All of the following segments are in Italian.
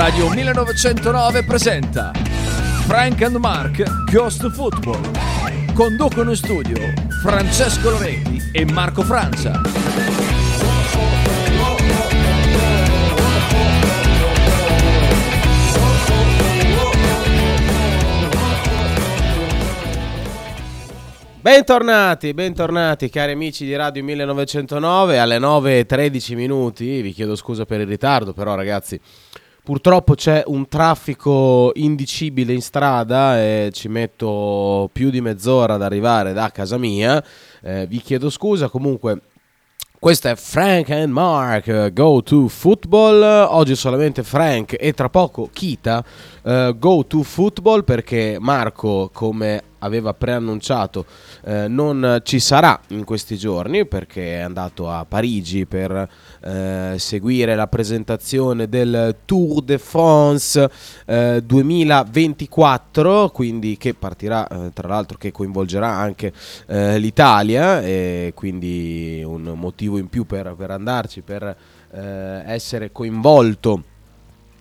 Radio 1909 presenta Frank and Mark Ghost Football. Conducono in studio Francesco Loretti e Marco Francia. Bentornati, bentornati cari amici di Radio 1909 alle 9.13 minuti, vi chiedo scusa per il ritardo però ragazzi purtroppo c'è un traffico indicibile in strada e ci metto più di mezz'ora ad arrivare da casa mia, eh, vi chiedo scusa comunque questo è Frank and Mark Go to Football. Oggi solamente Frank e tra poco Kita uh, Go to Football perché Marco, come aveva preannunciato eh, non ci sarà in questi giorni perché è andato a Parigi per eh, seguire la presentazione del Tour de France eh, 2024 quindi che partirà eh, tra l'altro che coinvolgerà anche eh, l'Italia e quindi un motivo in più per, per andarci per eh, essere coinvolto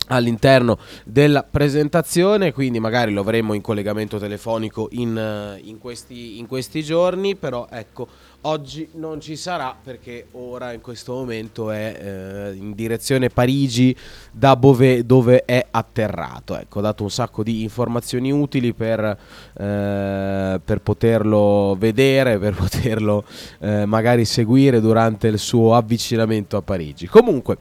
all'interno della presentazione, quindi magari lo avremo in collegamento telefonico in, eh, in, questi, in, questi, giorni, però ecco, oggi non ci sarà perché ora in questo momento è eh, in direzione Parigi da Bove, dove è atterrato. Ecco, ho dato un sacco di informazioni utili per, eh, per poterlo vedere, per poterlo eh, magari seguire durante il suo avvicinamento a Parigi. Comunque,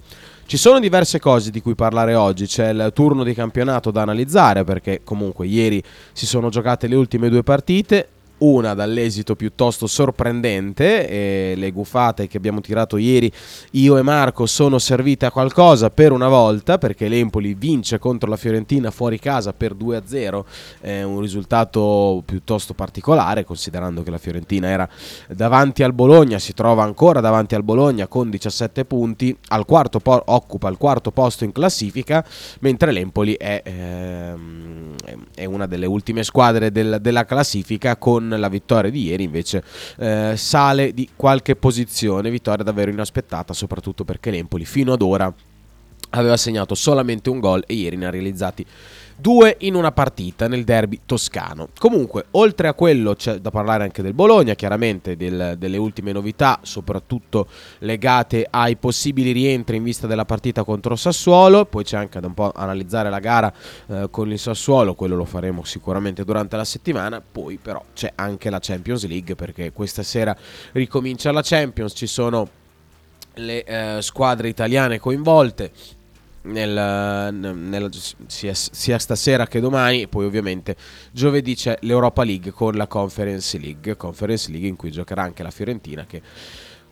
ci sono diverse cose di cui parlare oggi, c'è il turno di campionato da analizzare perché comunque ieri si sono giocate le ultime due partite, una dall'esito piuttosto sorprendente e le gufate che abbiamo tirato ieri io e Marco sono servite a qualcosa per una volta perché l'Empoli vince contro la Fiorentina fuori casa per 2-0 è un risultato piuttosto particolare considerando che la Fiorentina era davanti al Bologna si trova ancora davanti al Bologna con 17 punti al quarto po- occupa il quarto posto in classifica mentre l'Empoli è, ehm, è una delle ultime squadre del, della classifica con la vittoria di ieri invece eh, sale di qualche posizione, vittoria davvero inaspettata soprattutto perché l'Empoli fino ad ora aveva segnato solamente un gol e ieri ne ha realizzati due in una partita nel derby toscano. Comunque, oltre a quello c'è da parlare anche del Bologna, chiaramente del, delle ultime novità, soprattutto legate ai possibili rientri in vista della partita contro Sassuolo, poi c'è anche da un po' analizzare la gara eh, con il Sassuolo, quello lo faremo sicuramente durante la settimana, poi però c'è anche la Champions League perché questa sera ricomincia la Champions, ci sono le eh, squadre italiane coinvolte nel, nel, sia, sia, stasera che domani. Poi, ovviamente, giovedì c'è l'Europa League con la Conference League. Conference League in cui giocherà anche la Fiorentina. Che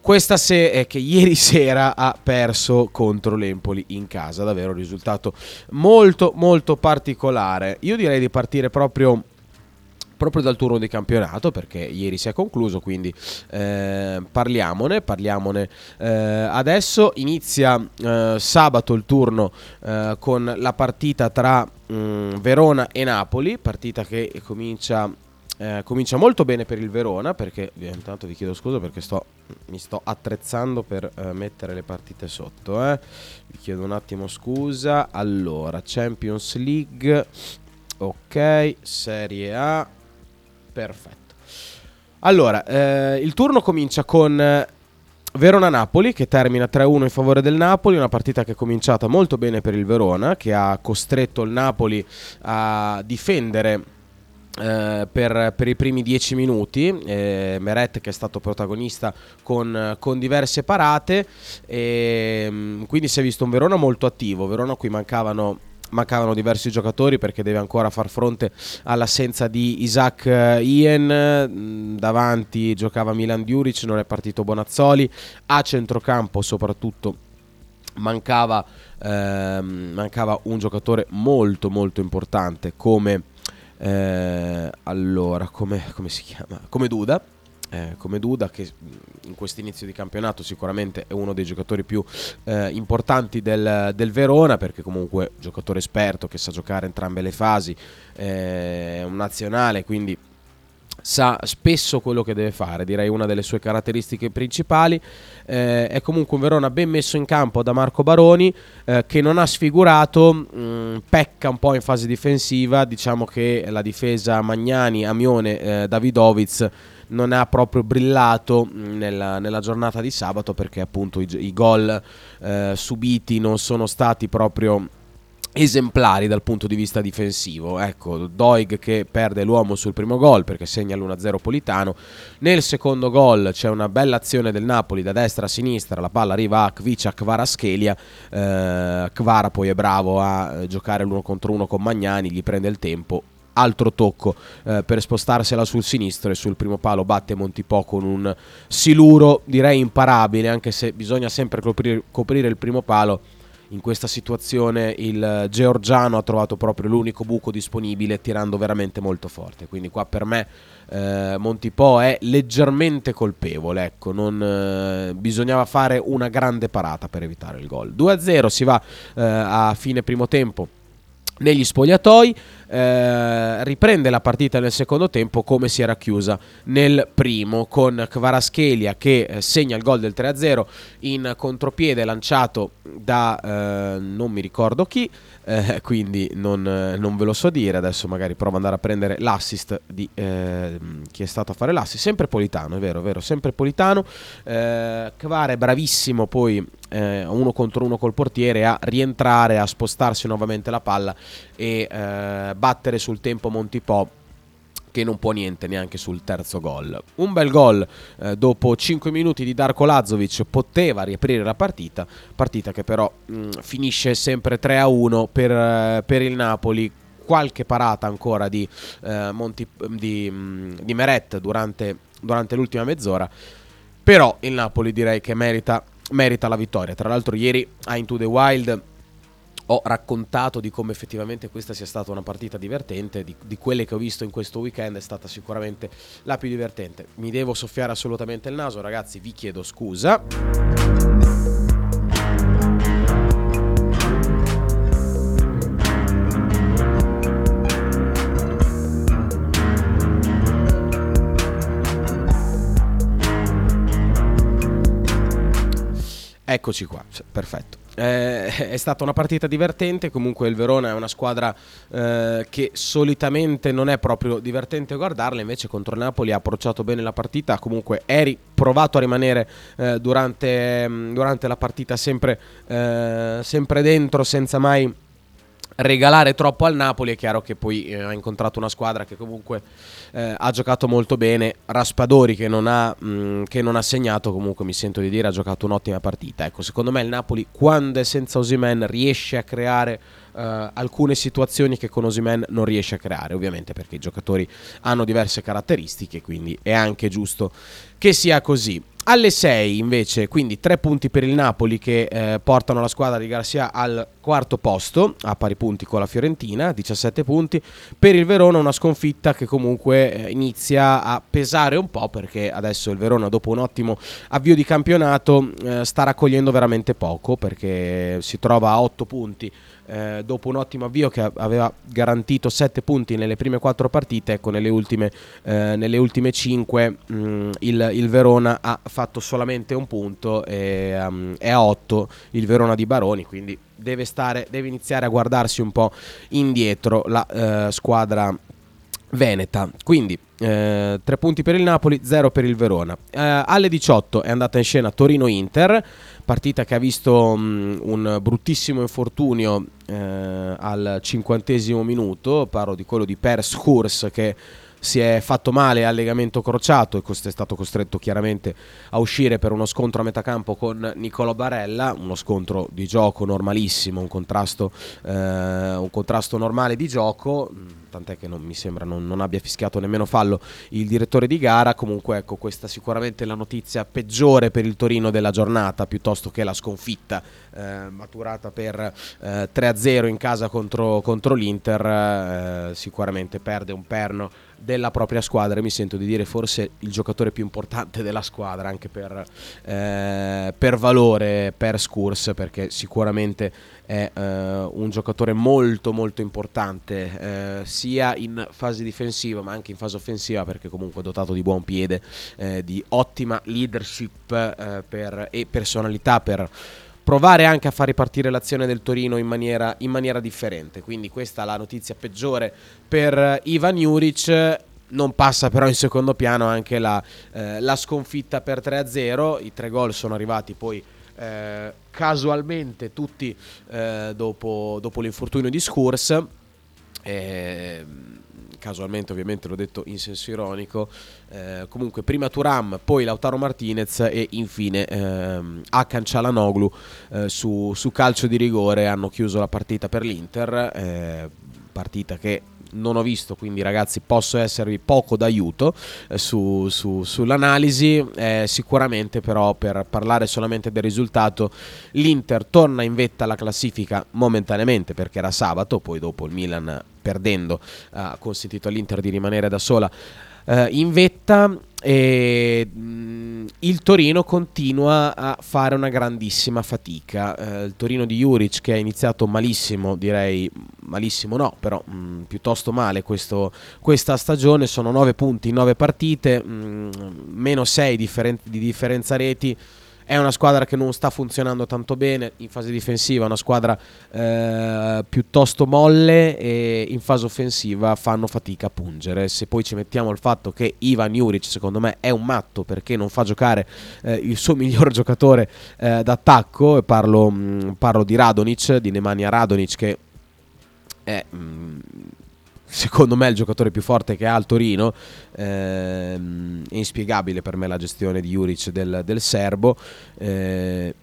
questa se- eh, che ieri sera ha perso contro l'Empoli in casa. Davvero un risultato molto, molto particolare. Io direi di partire proprio proprio dal turno di campionato perché ieri si è concluso quindi eh, parliamone parliamone. Eh, adesso inizia eh, sabato il turno eh, con la partita tra mh, mm, Verona e Napoli partita che comincia eh, comincia molto bene per il Verona perché intanto vi chiedo scusa perché sto, mi sto attrezzando per eh, mettere le partite sotto vi chiedo un attimo scusa. Allora Champions League ok Serie A Perfetto. Allora, eh, il turno comincia con eh, Verona-Napoli che termina 3-1 in favore del Napoli, una partita che è cominciata molto bene per il Verona, che ha costretto il Napoli a difendere eh, per, per, i primi dieci minuti, eh, Meret che è stato protagonista con, con diverse parate, e, mm, quindi si è visto un Verona molto attivo, Verona a cui mancavano mancavano diversi giocatori perché deve ancora far fronte all'assenza di Isaac eh, Ien, mm, davanti giocava Milan Djuric, non è partito Bonazzoli, a centrocampo soprattutto mancava, ehm, mancava un giocatore molto molto importante come, eh, allora, come, come si chiama? Come Duda eh, come Duda che in questo inizio di campionato sicuramente è uno dei giocatori più eh, importanti del, del, Verona perché comunque giocatore esperto che sa giocare entrambe le fasi, eh, è un nazionale quindi sa spesso quello che deve fare, direi una delle sue caratteristiche principali. Eh, è comunque un Verona ben messo in campo da Marco Baroni eh, che non ha sfigurato, mh, mm, pecca un po' in fase difensiva, diciamo che la difesa Magnani, Amione, eh, Davidovic non ha proprio brillato mm, nella, nella, giornata di sabato perché appunto i, i gol eh, subiti non sono stati proprio esemplari dal punto di vista difensivo. Ecco, Doig che perde l'uomo sul primo gol perché segna l'1-0 Politano. Nel secondo gol c'è una bella azione del Napoli da destra a sinistra, la palla arriva a Kvicia Kvaraschelia. Eh, Kvara poi è bravo a eh, giocare l'uno contro uno con Magnani, gli prende il tempo. Altro tocco eh, per spostarsela sul sinistro e sul primo palo batte Montipò con un siluro direi imparabile, anche se bisogna sempre coprire, coprire il primo palo. In questa situazione il georgiano ha trovato proprio l'unico buco disponibile tirando veramente molto forte. Quindi qua per me eh, Montipò è leggermente colpevole ecco non eh, bisognava fare una grande parata per evitare il gol. 2-0 si va eh, a fine primo tempo negli spogliatoi, eh, riprende la partita nel secondo tempo come si era chiusa nel primo con Kvaraschelia che eh, segna il gol del 3-0 in contropiede lanciato da eh, non mi ricordo chi, eh, quindi non, eh, non, ve lo so dire, adesso magari provo ad andare a prendere l'assist di eh, chi è stato a fare l'assist, sempre Politano, è vero, è vero, sempre Politano, Kvara è bravissimo poi eh, uno contro uno col portiere a rientrare, a spostarsi nuovamente la palla e eh, battere sul tempo Montipò che non può niente neanche sul terzo gol. Un bel gol eh, dopo 5 minuti di Darko Lazovic poteva riaprire la partita, partita che però mh, mm, finisce sempre 3-1 per, eh, per il Napoli qualche parata ancora di, eh, Monti, di, mm, di Meret durante, durante l'ultima mezz'ora. Però il Napoli direi che merita merita la vittoria. Tra l'altro ieri a Into the Wild ho raccontato di come effettivamente questa sia stata una partita divertente, di, di, quelle che ho visto in questo weekend è stata sicuramente la più divertente. Mi devo soffiare assolutamente il naso, ragazzi, vi chiedo scusa. Eccoci qua, perfetto. Eh, è stata una partita divertente, comunque il Verona è una squadra eh, che solitamente non è proprio divertente guardarla, invece contro Napoli ha approcciato bene la partita, comunque eri provato a rimanere eh, durante, durante, la partita sempre, eh, sempre dentro senza mai regalare troppo al Napoli è chiaro che poi eh, ha incontrato una squadra che comunque eh, ha giocato molto bene. Raspadori che non, ha, mh, mm, che non, ha, segnato comunque mi sento di dire ha giocato un'ottima partita. Ecco secondo me il Napoli quando è senza Osimen riesce a creare eh, alcune situazioni che con Osimen non riesce a creare ovviamente perché i giocatori hanno diverse caratteristiche quindi è anche giusto che sia così alle 6 invece, quindi 3 punti per il Napoli che eh, portano la squadra di Garcia al quarto posto, a pari punti con la Fiorentina, 17 punti. Per il Verona una sconfitta che comunque eh, inizia a pesare un po' perché adesso il Verona dopo un ottimo avvio di campionato eh, sta raccogliendo veramente poco perché si trova a 8 punti eh, dopo un ottimo avvio che aveva garantito 7 punti nelle prime 4 partite, ecco nelle ultime, eh, nelle ultime 5 mh, mm, il, il, Verona ha fatto solamente un punto e um, è a 8 il Verona di Baroni, quindi deve, stare, deve iniziare a guardarsi un po' indietro la eh, squadra veneta. Quindi eh, 3 punti per il Napoli, 0 per il Verona. Eh, alle 18 è andata in scena Torino-Inter partita che ha visto um, un bruttissimo infortunio eh, al cinquantesimo minuto, parlo di quello di Per Skurs che si è fatto male al legamento crociato e è stato costretto chiaramente a uscire per uno scontro a metà campo con Nicolo Barella, uno scontro di gioco normalissimo, un contrasto, eh, un contrasto normale di gioco, tant'è che non mi sembra non, non, abbia fischiato nemmeno fallo il direttore di gara, comunque ecco questa sicuramente è la notizia peggiore per il Torino della giornata piuttosto che la sconfitta eh, maturata per eh, 3-0 in casa contro, contro l'Inter, eh, sicuramente perde un perno della propria squadra. E mi sento di dire forse il giocatore più importante della squadra anche per, eh, per valore, per Scurs perché sicuramente è eh, un giocatore molto molto importante eh, sia in fase difensiva ma anche in fase offensiva perché comunque è dotato di buon piede, eh, di ottima leadership eh, per, e personalità per provare anche a far ripartire l'azione del Torino in maniera, in maniera differente. Quindi questa è la notizia peggiore per Ivan Juric. Non passa però in secondo piano anche la, eh, la sconfitta per 3-0. I tre gol sono arrivati poi eh, casualmente tutti eh, dopo, dopo, l'infortunio di Scurs. Eh, casualmente ovviamente l'ho detto in senso ironico, eh, comunque prima Turam, poi Lautaro Martinez e infine ehm, Akan Cialanoglu eh, su, su, calcio di rigore hanno chiuso la partita per l'Inter, eh, partita che non ho visto, quindi ragazzi posso esservi poco d'aiuto eh, su, su, sull'analisi, eh, sicuramente però per parlare solamente del risultato l'Inter torna in vetta alla classifica momentaneamente perché era sabato, poi dopo il Milan perdendo ha consentito all'Inter di rimanere da sola eh, in vetta e mh, mm, il Torino continua a fare una grandissima fatica. Eh, il Torino di Juric che ha iniziato malissimo, direi malissimo no, però mh, mm, piuttosto male questo, questa stagione, sono 9 punti in 9 partite, mh, mm, meno 6 differen- di differenza reti è una squadra che non sta funzionando tanto bene in fase difensiva, è una squadra eh, piuttosto molle e in fase offensiva fanno fatica a pungere. Se poi ci mettiamo il fatto che Ivan Juric secondo me è un matto perché non fa giocare eh, il suo miglior giocatore eh, d'attacco, e parlo, mh, mm, parlo, di Radonic, di Nemanja Radonic che è... Mh, mm, secondo me il giocatore più forte che ha il Torino. Ehm, è inspiegabile per me la gestione di Juric del, del serbo. Eh,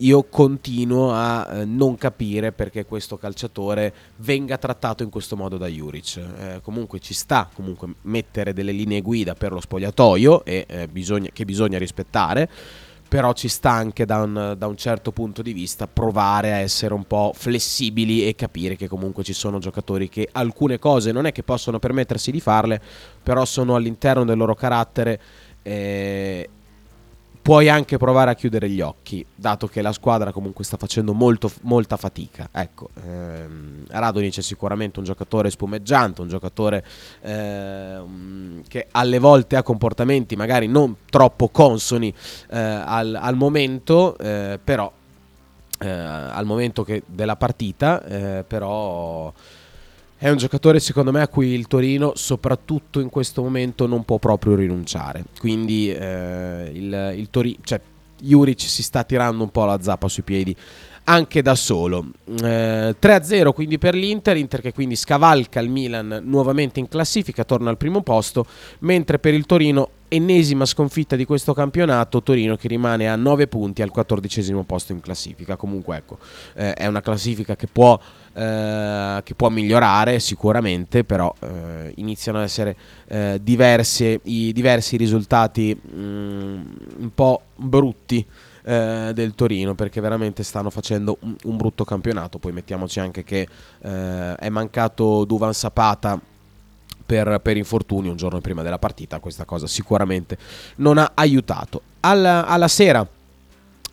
io continuo a eh, non capire perché questo calciatore venga trattato in questo modo da Juric. Eh, comunque ci sta comunque mettere delle linee guida per lo spogliatoio e, eh, bisogna, che bisogna rispettare però ci sta anche da un, da un, certo punto di vista provare a essere un po' flessibili e capire che comunque ci sono giocatori che alcune cose non è che possono permettersi di farle, però sono all'interno del loro carattere eh, puoi anche provare a chiudere gli occhi, dato che la squadra comunque sta facendo molto, molta fatica. Ecco, ehm, Radonic è sicuramente un giocatore spumeggiante, un giocatore ehm, che alle volte ha comportamenti magari non troppo consoni eh, al, al, momento, eh, però eh, al momento che, della partita, eh, però è un giocatore secondo me a cui il Torino soprattutto in questo momento non può proprio rinunciare. Quindi eh, il, il Torino cioè Juric si sta tirando un po' la zappa sui piedi anche da solo eh, 3-0 quindi per l'Inter Inter che quindi scavalca il Milan nuovamente in classifica torna al primo posto mentre per il Torino ennesima sconfitta di questo campionato, Torino che rimane a 9 punti al quattordicesimo posto in classifica. Comunque ecco, eh, è una classifica che può, eh, che può migliorare sicuramente, però eh, iniziano ad essere eh, diversi, i, diversi risultati mh, mm, un po' brutti eh, del Torino perché veramente stanno facendo un, un, brutto campionato. Poi mettiamoci anche che eh, è mancato Duvan Zapata per, per infortunio un giorno prima della partita, questa cosa sicuramente non ha aiutato. Alla, alla sera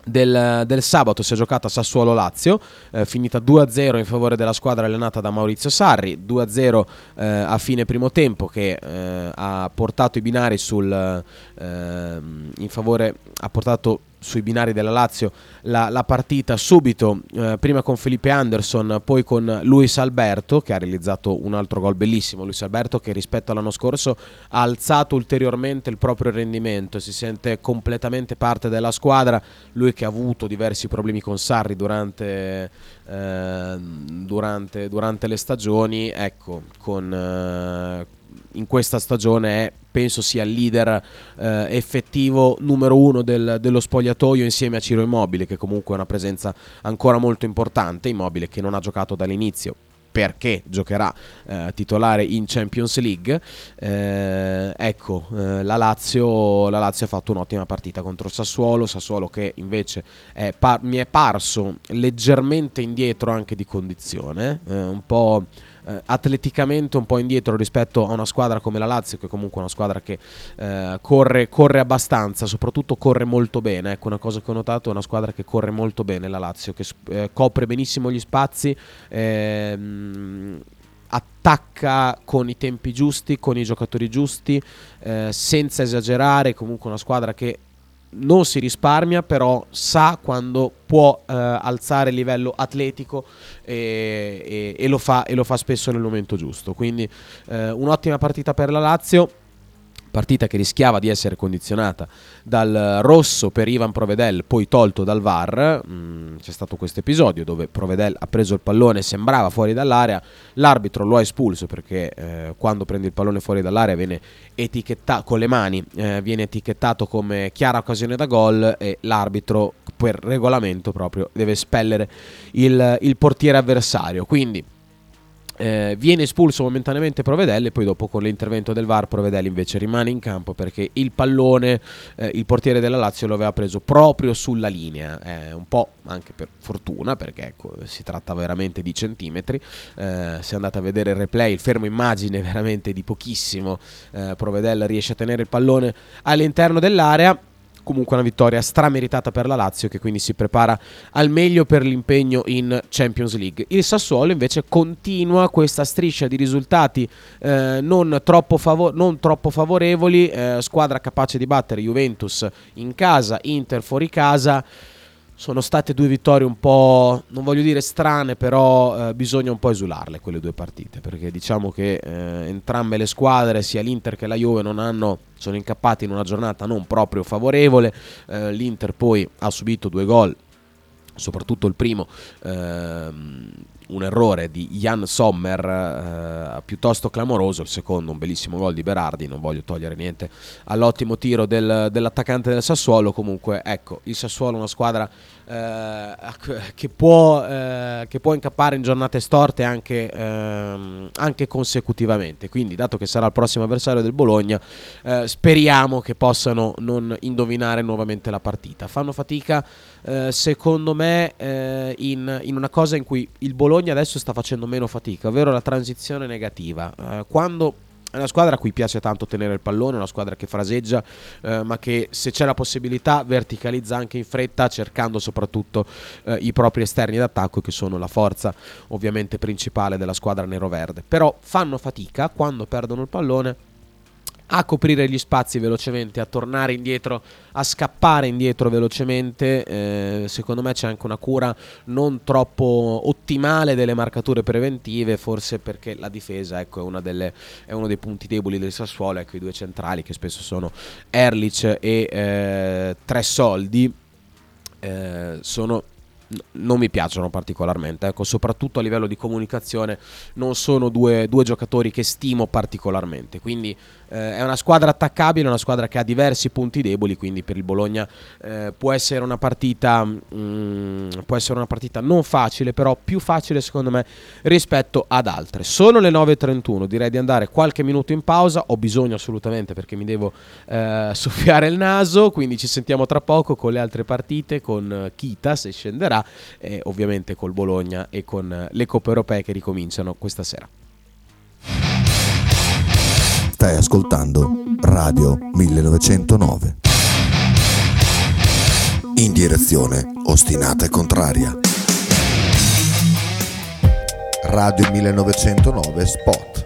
del, del, sabato si è giocata Sassuolo-Lazio, eh, finita 2-0 in favore della squadra allenata da Maurizio Sarri, 2-0 eh, a fine primo tempo che eh, ha portato i binari sul, eh, in favore, ha portato sui binari della Lazio la, la partita subito, eh, prima con Felipe Anderson, poi con Luis Alberto che ha realizzato un altro gol bellissimo, Luis Alberto che rispetto all'anno scorso ha alzato ulteriormente il proprio rendimento, si sente completamente parte della squadra, lui che ha avuto diversi problemi con Sarri durante, eh, durante, durante le stagioni, ecco, con, eh, in questa stagione è, penso sia il leader eh, effettivo numero uno del, dello spogliatoio insieme a Ciro Immobile che comunque è una presenza ancora molto importante, Immobile che non ha giocato dall'inizio perché giocherà eh, titolare in Champions League. Eh, ecco, eh, la, Lazio, la, Lazio, ha fatto un'ottima partita contro Sassuolo, Sassuolo che invece è par- mi è parso leggermente indietro anche di condizione, eh, un po' eh, atleticamente un po' indietro rispetto a una squadra come la Lazio, che è comunque una squadra che eh, corre, corre, abbastanza, soprattutto corre molto bene. Ecco, una cosa che ho notato è una squadra che corre molto bene, la Lazio, che eh, copre benissimo gli spazi. Ehm, attacca con i tempi giusti, con i giocatori giusti, eh, senza esagerare, comunque una squadra che non si risparmia, però sa quando può eh, alzare il livello atletico e, e, e, lo fa, e, lo fa, spesso nel momento giusto. Quindi eh, un'ottima partita per la Lazio partita che rischiava di essere condizionata dal rosso per Ivan Provedel, poi tolto dal VAR. Mm, c'è stato questo episodio dove Provedel ha preso il pallone, sembrava fuori dall'area, l'arbitro lo ha espulso perché eh, quando prende il pallone fuori dall'area viene etichettato con le mani, eh, viene etichettato come chiara occasione da gol e l'arbitro per regolamento proprio deve espellere il, il portiere avversario. Quindi eh, viene espulso momentaneamente Provedel e poi dopo con l'intervento del VAR Provedel invece rimane in campo perché il pallone eh, il portiere della Lazio lo aveva preso proprio sulla linea. Eh, un po' anche per fortuna perché ecco, si tratta veramente di centimetri. Eh, se andate a vedere il replay il fermo immagine veramente di pochissimo eh, Provedel riesce a tenere il pallone all'interno dell'area comunque una vittoria strameritata per la Lazio che quindi si prepara al meglio per l'impegno in Champions League. Il Sassuolo invece continua questa striscia di risultati eh, non, troppo favo- non, troppo favorevoli, eh, squadra capace di battere Juventus in casa, Inter fuori casa sono state due vittorie un po', non voglio dire strane, però eh, bisogna un po' esularle quelle due partite, perché diciamo che eh, entrambe le squadre, sia l'Inter che la Juve, hanno, sono incappati in una giornata non proprio favorevole, eh, l'Inter poi ha subito due gol, soprattutto il primo ehm, un errore di Jan Sommer eh, piuttosto clamoroso, il secondo un bellissimo gol di Berardi, non voglio togliere niente all'ottimo tiro del, dell'attaccante del Sassuolo, comunque ecco, il Sassuolo è una squadra eh, che, può, eh, che, può, incappare in giornate storte anche, ehm, anche, consecutivamente, quindi dato che sarà il prossimo avversario del Bologna, eh, speriamo che possano non indovinare nuovamente la partita. Fanno fatica eh, secondo me eh, in, in una cosa in cui il Bologna Bologna adesso sta facendo meno fatica, ovvero la transizione negativa. Eh, quando è una squadra a cui piace tanto tenere il pallone, una squadra che fraseggia, eh, ma che se c'è la possibilità verticalizza anche in fretta, cercando soprattutto eh, i propri esterni d'attacco, che sono la forza ovviamente principale della squadra nero-verde. Però fanno fatica quando perdono il pallone a coprire gli spazi velocemente, a tornare indietro, a scappare indietro velocemente. Eh, secondo me c'è anche una cura non troppo ottimale delle marcature preventive, forse perché la difesa ecco, è, delle, è, uno dei punti deboli del Sassuolo, ecco i due centrali che spesso sono Erlich e eh, Tre Soldi. Eh, sono non mi piacciono particolarmente, ecco, soprattutto a livello di comunicazione non sono due, due giocatori che stimo particolarmente, quindi eh, è una squadra attaccabile, una squadra che ha diversi punti deboli, quindi per il Bologna eh, può, essere una partita, mm, può essere una partita non facile, però più facile secondo me rispetto ad altre. Sono le 9.31, direi di andare qualche minuto in pausa, ho bisogno assolutamente perché mi devo eh, soffiare il naso, quindi ci sentiamo tra poco con le altre partite, con Kita se scenderà e ovviamente col Bologna e con le coppe europee che ricominciano questa sera. Stai ascoltando Radio 1909. In direzione ostinata e contraria. Radio 1909 Spot.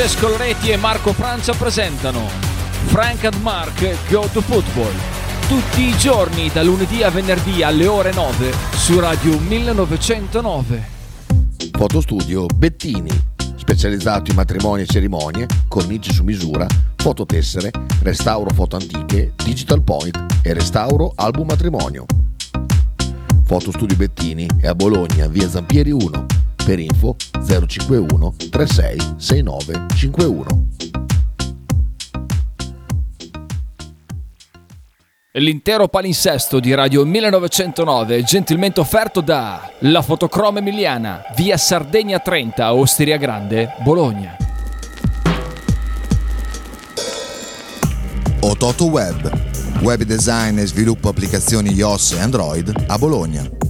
Francesco Loretti e Marco Francia presentano Frank and Mark Go to Football. Tutti i giorni, da lunedì a venerdì alle ore 9 su Radio 1909. Fotostudio Bettini, specializzato in matrimoni e cerimonie, cornici su misura, fototessere, restauro foto antiche, digital point e restauro album matrimonio. Fotostudio Bettini è a Bologna, via Zampieri 1. Per info 051 36 69 51. L'intero palinsesto di Radio 1909 è gentilmente offerto da La Fotocroma Emiliana, via Sardegna 30, Osteria Grande, Bologna. Ototo Web, web design e sviluppo applicazioni iOS e Android a Bologna.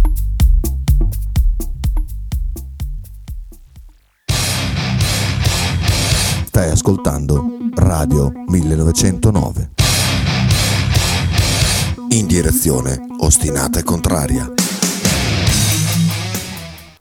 Stai ascoltando Radio 1909. In direzione ostinata e contraria.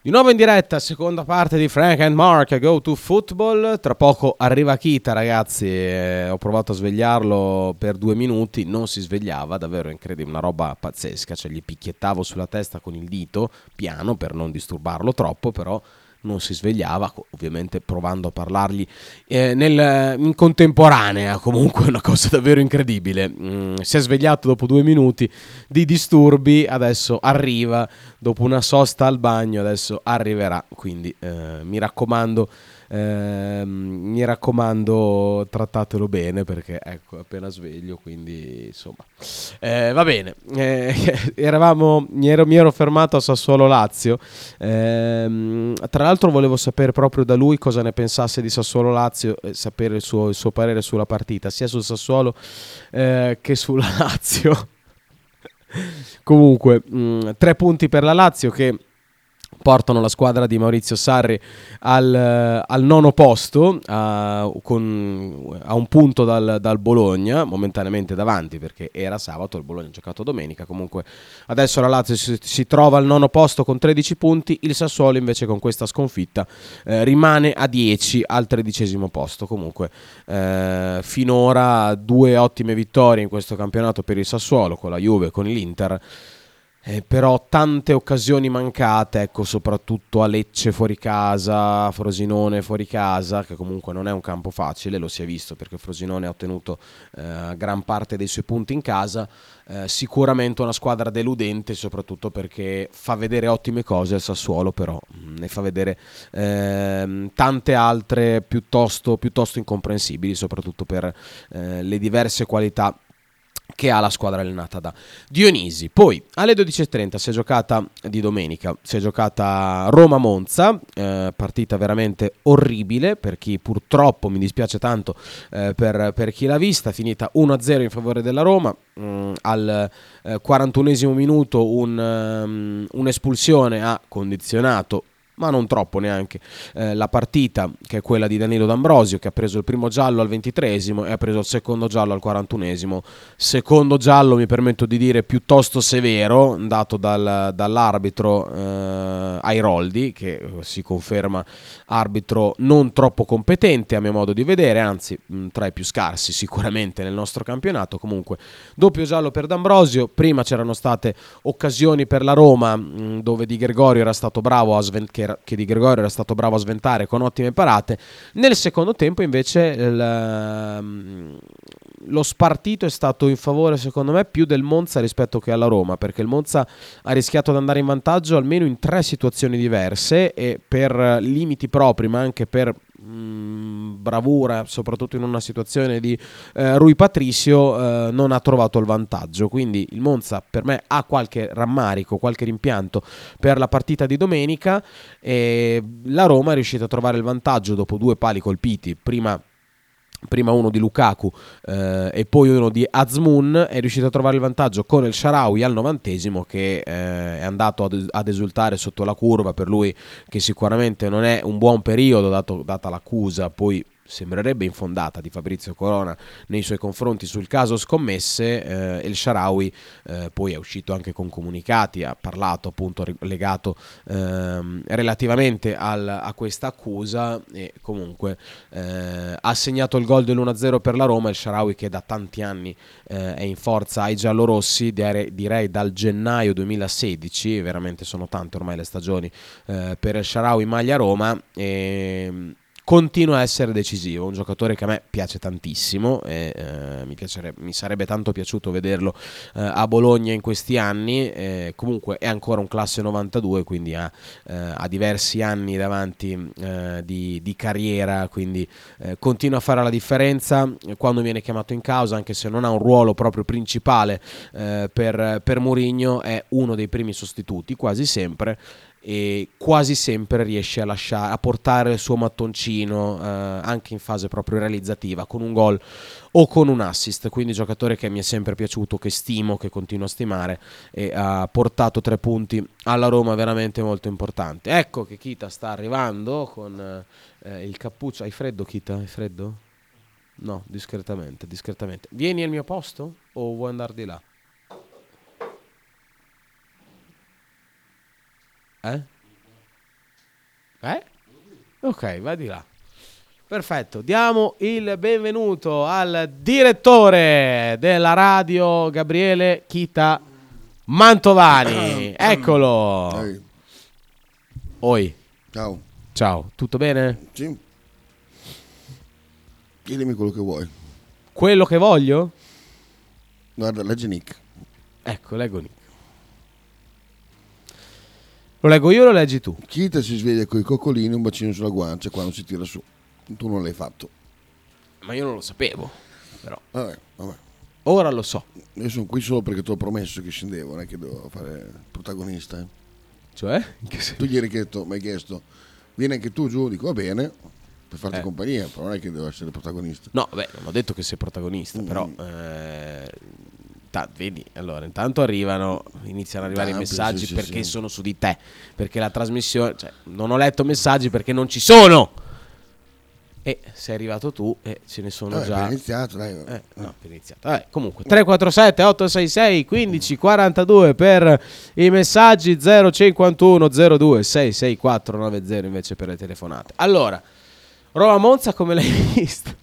Di nuovo in diretta, seconda parte di Frank and Mark, Go to Football. Tra poco arriva Kita, ragazzi. ho provato a svegliarlo per due minuti, non si svegliava, davvero incredibile, una roba pazzesca. Cioè, gli picchiettavo sulla testa con il dito, piano, per non disturbarlo troppo, però non si svegliava, ovviamente provando a parlargli eh, nel- in contemporanea, comunque una cosa davvero incredibile. Mm, si è svegliato dopo due minuti di disturbi, adesso arriva, dopo una sosta al bagno, adesso arriverà, quindi eh, mi raccomando. Ehm, mi raccomando, trattatelo bene perché ecco, appena sveglio, quindi insomma, Eh, va bene. Eh, eravamo, mi, ero, mi ero fermato a Sassuolo Lazio. Ehm, tra l'altro, volevo sapere proprio da lui cosa ne pensasse di Sassuolo Lazio e sapere il suo, il suo parere sulla partita, sia sul Sassuolo eh, che sulla Lazio. Comunque, mh, tre punti per la Lazio che portano la squadra di Maurizio Sarri al, al nono posto a, con- a un punto dal, dal Bologna momentaneamente davanti perché era sabato il Bologna ha giocato domenica. Comunque adesso la Lazio si, si trova al nono posto con 13 punti il Sassuolo invece con questa sconfitta eh, rimane a 10 al tredicesimo posto. Comunque eh, finora due ottime vittorie in questo campionato per il Sassuolo con la Juve e con l'Inter eh, però tante occasioni mancate, ecco, soprattutto a Lecce fuori casa, a Frosinone fuori casa, che comunque non è un campo facile, lo si è visto perché Frosinone ha ottenuto eh, gran parte dei suoi punti in casa. Eh, sicuramente una squadra deludente, soprattutto perché fa vedere ottime cose al Sassuolo, però mh, ne fa vedere ehm, tante altre piuttosto, piuttosto incomprensibili, soprattutto per eh, le diverse qualità che ha la squadra allenata da Dionisi. Poi alle 12.30 si è giocata di domenica, si è giocata Roma-Monza, eh, partita veramente orribile per chi purtroppo mi dispiace tanto eh, per, per chi l'ha vista, finita 1-0 in favore della Roma. Mm, al eh, 41esimo minuto un, ehm, un'espulsione ha condizionato ma non troppo neanche, eh, la partita che è quella di Danilo D'Ambrosio che ha preso il primo giallo al ventitresimo e ha preso il secondo giallo al 41esimo. Secondo giallo mi permetto di dire piuttosto severo, dato dal- dall'arbitro eh, Airoldi che si conferma arbitro non troppo competente a mio modo di vedere, anzi mh, tra i più scarsi sicuramente nel nostro campionato. Comunque doppio giallo per D'Ambrosio, prima c'erano state occasioni per la Roma mh, dove Di Gregorio era stato bravo a sven- che era che Di Gregorio era stato bravo a sventare con ottime parate. Nel secondo tempo invece il, ehm, lo spartito è stato in favore secondo me più del Monza rispetto che alla Roma perché il Monza ha rischiato di andare in vantaggio almeno in tre situazioni diverse e per limiti propri ma anche per mm, bravura soprattutto in una situazione di eh, Rui Patricio eh, non ha trovato il vantaggio. Quindi il Monza per me ha qualche rammarico qualche rimpianto per la partita di domenica e la Roma è riuscita a trovare il vantaggio dopo due pali colpiti prima prima uno di Lukaku eh, e poi uno di Azmoun è riuscito a trovare il vantaggio con il Sharawi al novantesimo che eh, è andato ad, ad esultare sotto la curva. Per lui che sicuramente non è un buon periodo dato, data l'accusa poi sembrerebbe infondata di Fabrizio Corona nei suoi confronti sul caso scommesse eh, il Sharawi eh, poi è uscito anche con comunicati ha parlato appunto legato ehm, relativamente al- a questa accusa e comunque eh, ha segnato il gol dell'1-0 per la Roma il Sharawi che da tanti anni eh, è in forza ai giallorossi direi, dal gennaio 2016 veramente sono tante ormai le stagioni eh, per il Sharawi maglia Roma e continua a essere decisivo, un giocatore che a me piace tantissimo e eh, mi, piacerebbe- mi sarebbe tanto piaciuto vederlo eh, a Bologna in questi anni, eh, comunque è ancora un classe 92, quindi ha, eh, ha diversi anni davanti eh, di, di carriera, quindi eh, continua a fare la differenza quando viene chiamato in causa, anche se non ha un ruolo proprio principale per, per Mourinho, è uno dei primi sostituti quasi sempre e quasi sempre riesce a, lasciare, a portare il suo mattoncino eh, anche in fase proprio realizzativa con un gol o con un assist quindi giocatore che mi è sempre piaciuto che stimo, che continuo a stimare e ha portato tre punti alla Roma veramente molto importante ecco che Kita sta arrivando con eh, il cappuccio hai freddo Kita? hai freddo? no, discretamente, discretamente vieni al mio posto o vuoi andare di là? Eh? Eh? Ok, vai di là. Perfetto, diamo il benvenuto al direttore della radio Gabriele Chita Mantovani. Eccolo. Ehi, Oi, ciao. ciao, tutto bene? Sì. Chiedimi quello che vuoi. Quello che voglio? Guarda, leggi Nick. Ecco, leggo Nick. Lo leggo io o lo leggi tu? Kita si sveglia con i coccolini e un bacino sulla guancia quando si tira su. Tu non l'hai fatto. Ma io non lo sapevo. Però Vabbè, vabbè. ora lo so. Io sono qui solo perché ti ho promesso che scendevo, non è che devo fare il protagonista. eh. Cioè? In che senso? Tu ieri che mi hai chiesto, vieni anche tu giù, dico va bene, per farti Eh. compagnia, però non è che devo essere protagonista. No, beh, non ho detto che sei protagonista, Mm. però eh, ta- vedi, allora intanto arrivano, iniziano ad arrivare i messaggi sì, perché sì. sono su di te, perché la trasmissione, cioè, non ho letto messaggi perché non ci sono. E sei arrivato tu e ce ne sono Vabbè, già. iniziato, dai. Eh, no, iniziato. Vabbè, comunque 347 866 15 42 per i messaggi 051 02 664 90 invece per le telefonate. Allora, Roma Monza come l'hai visto?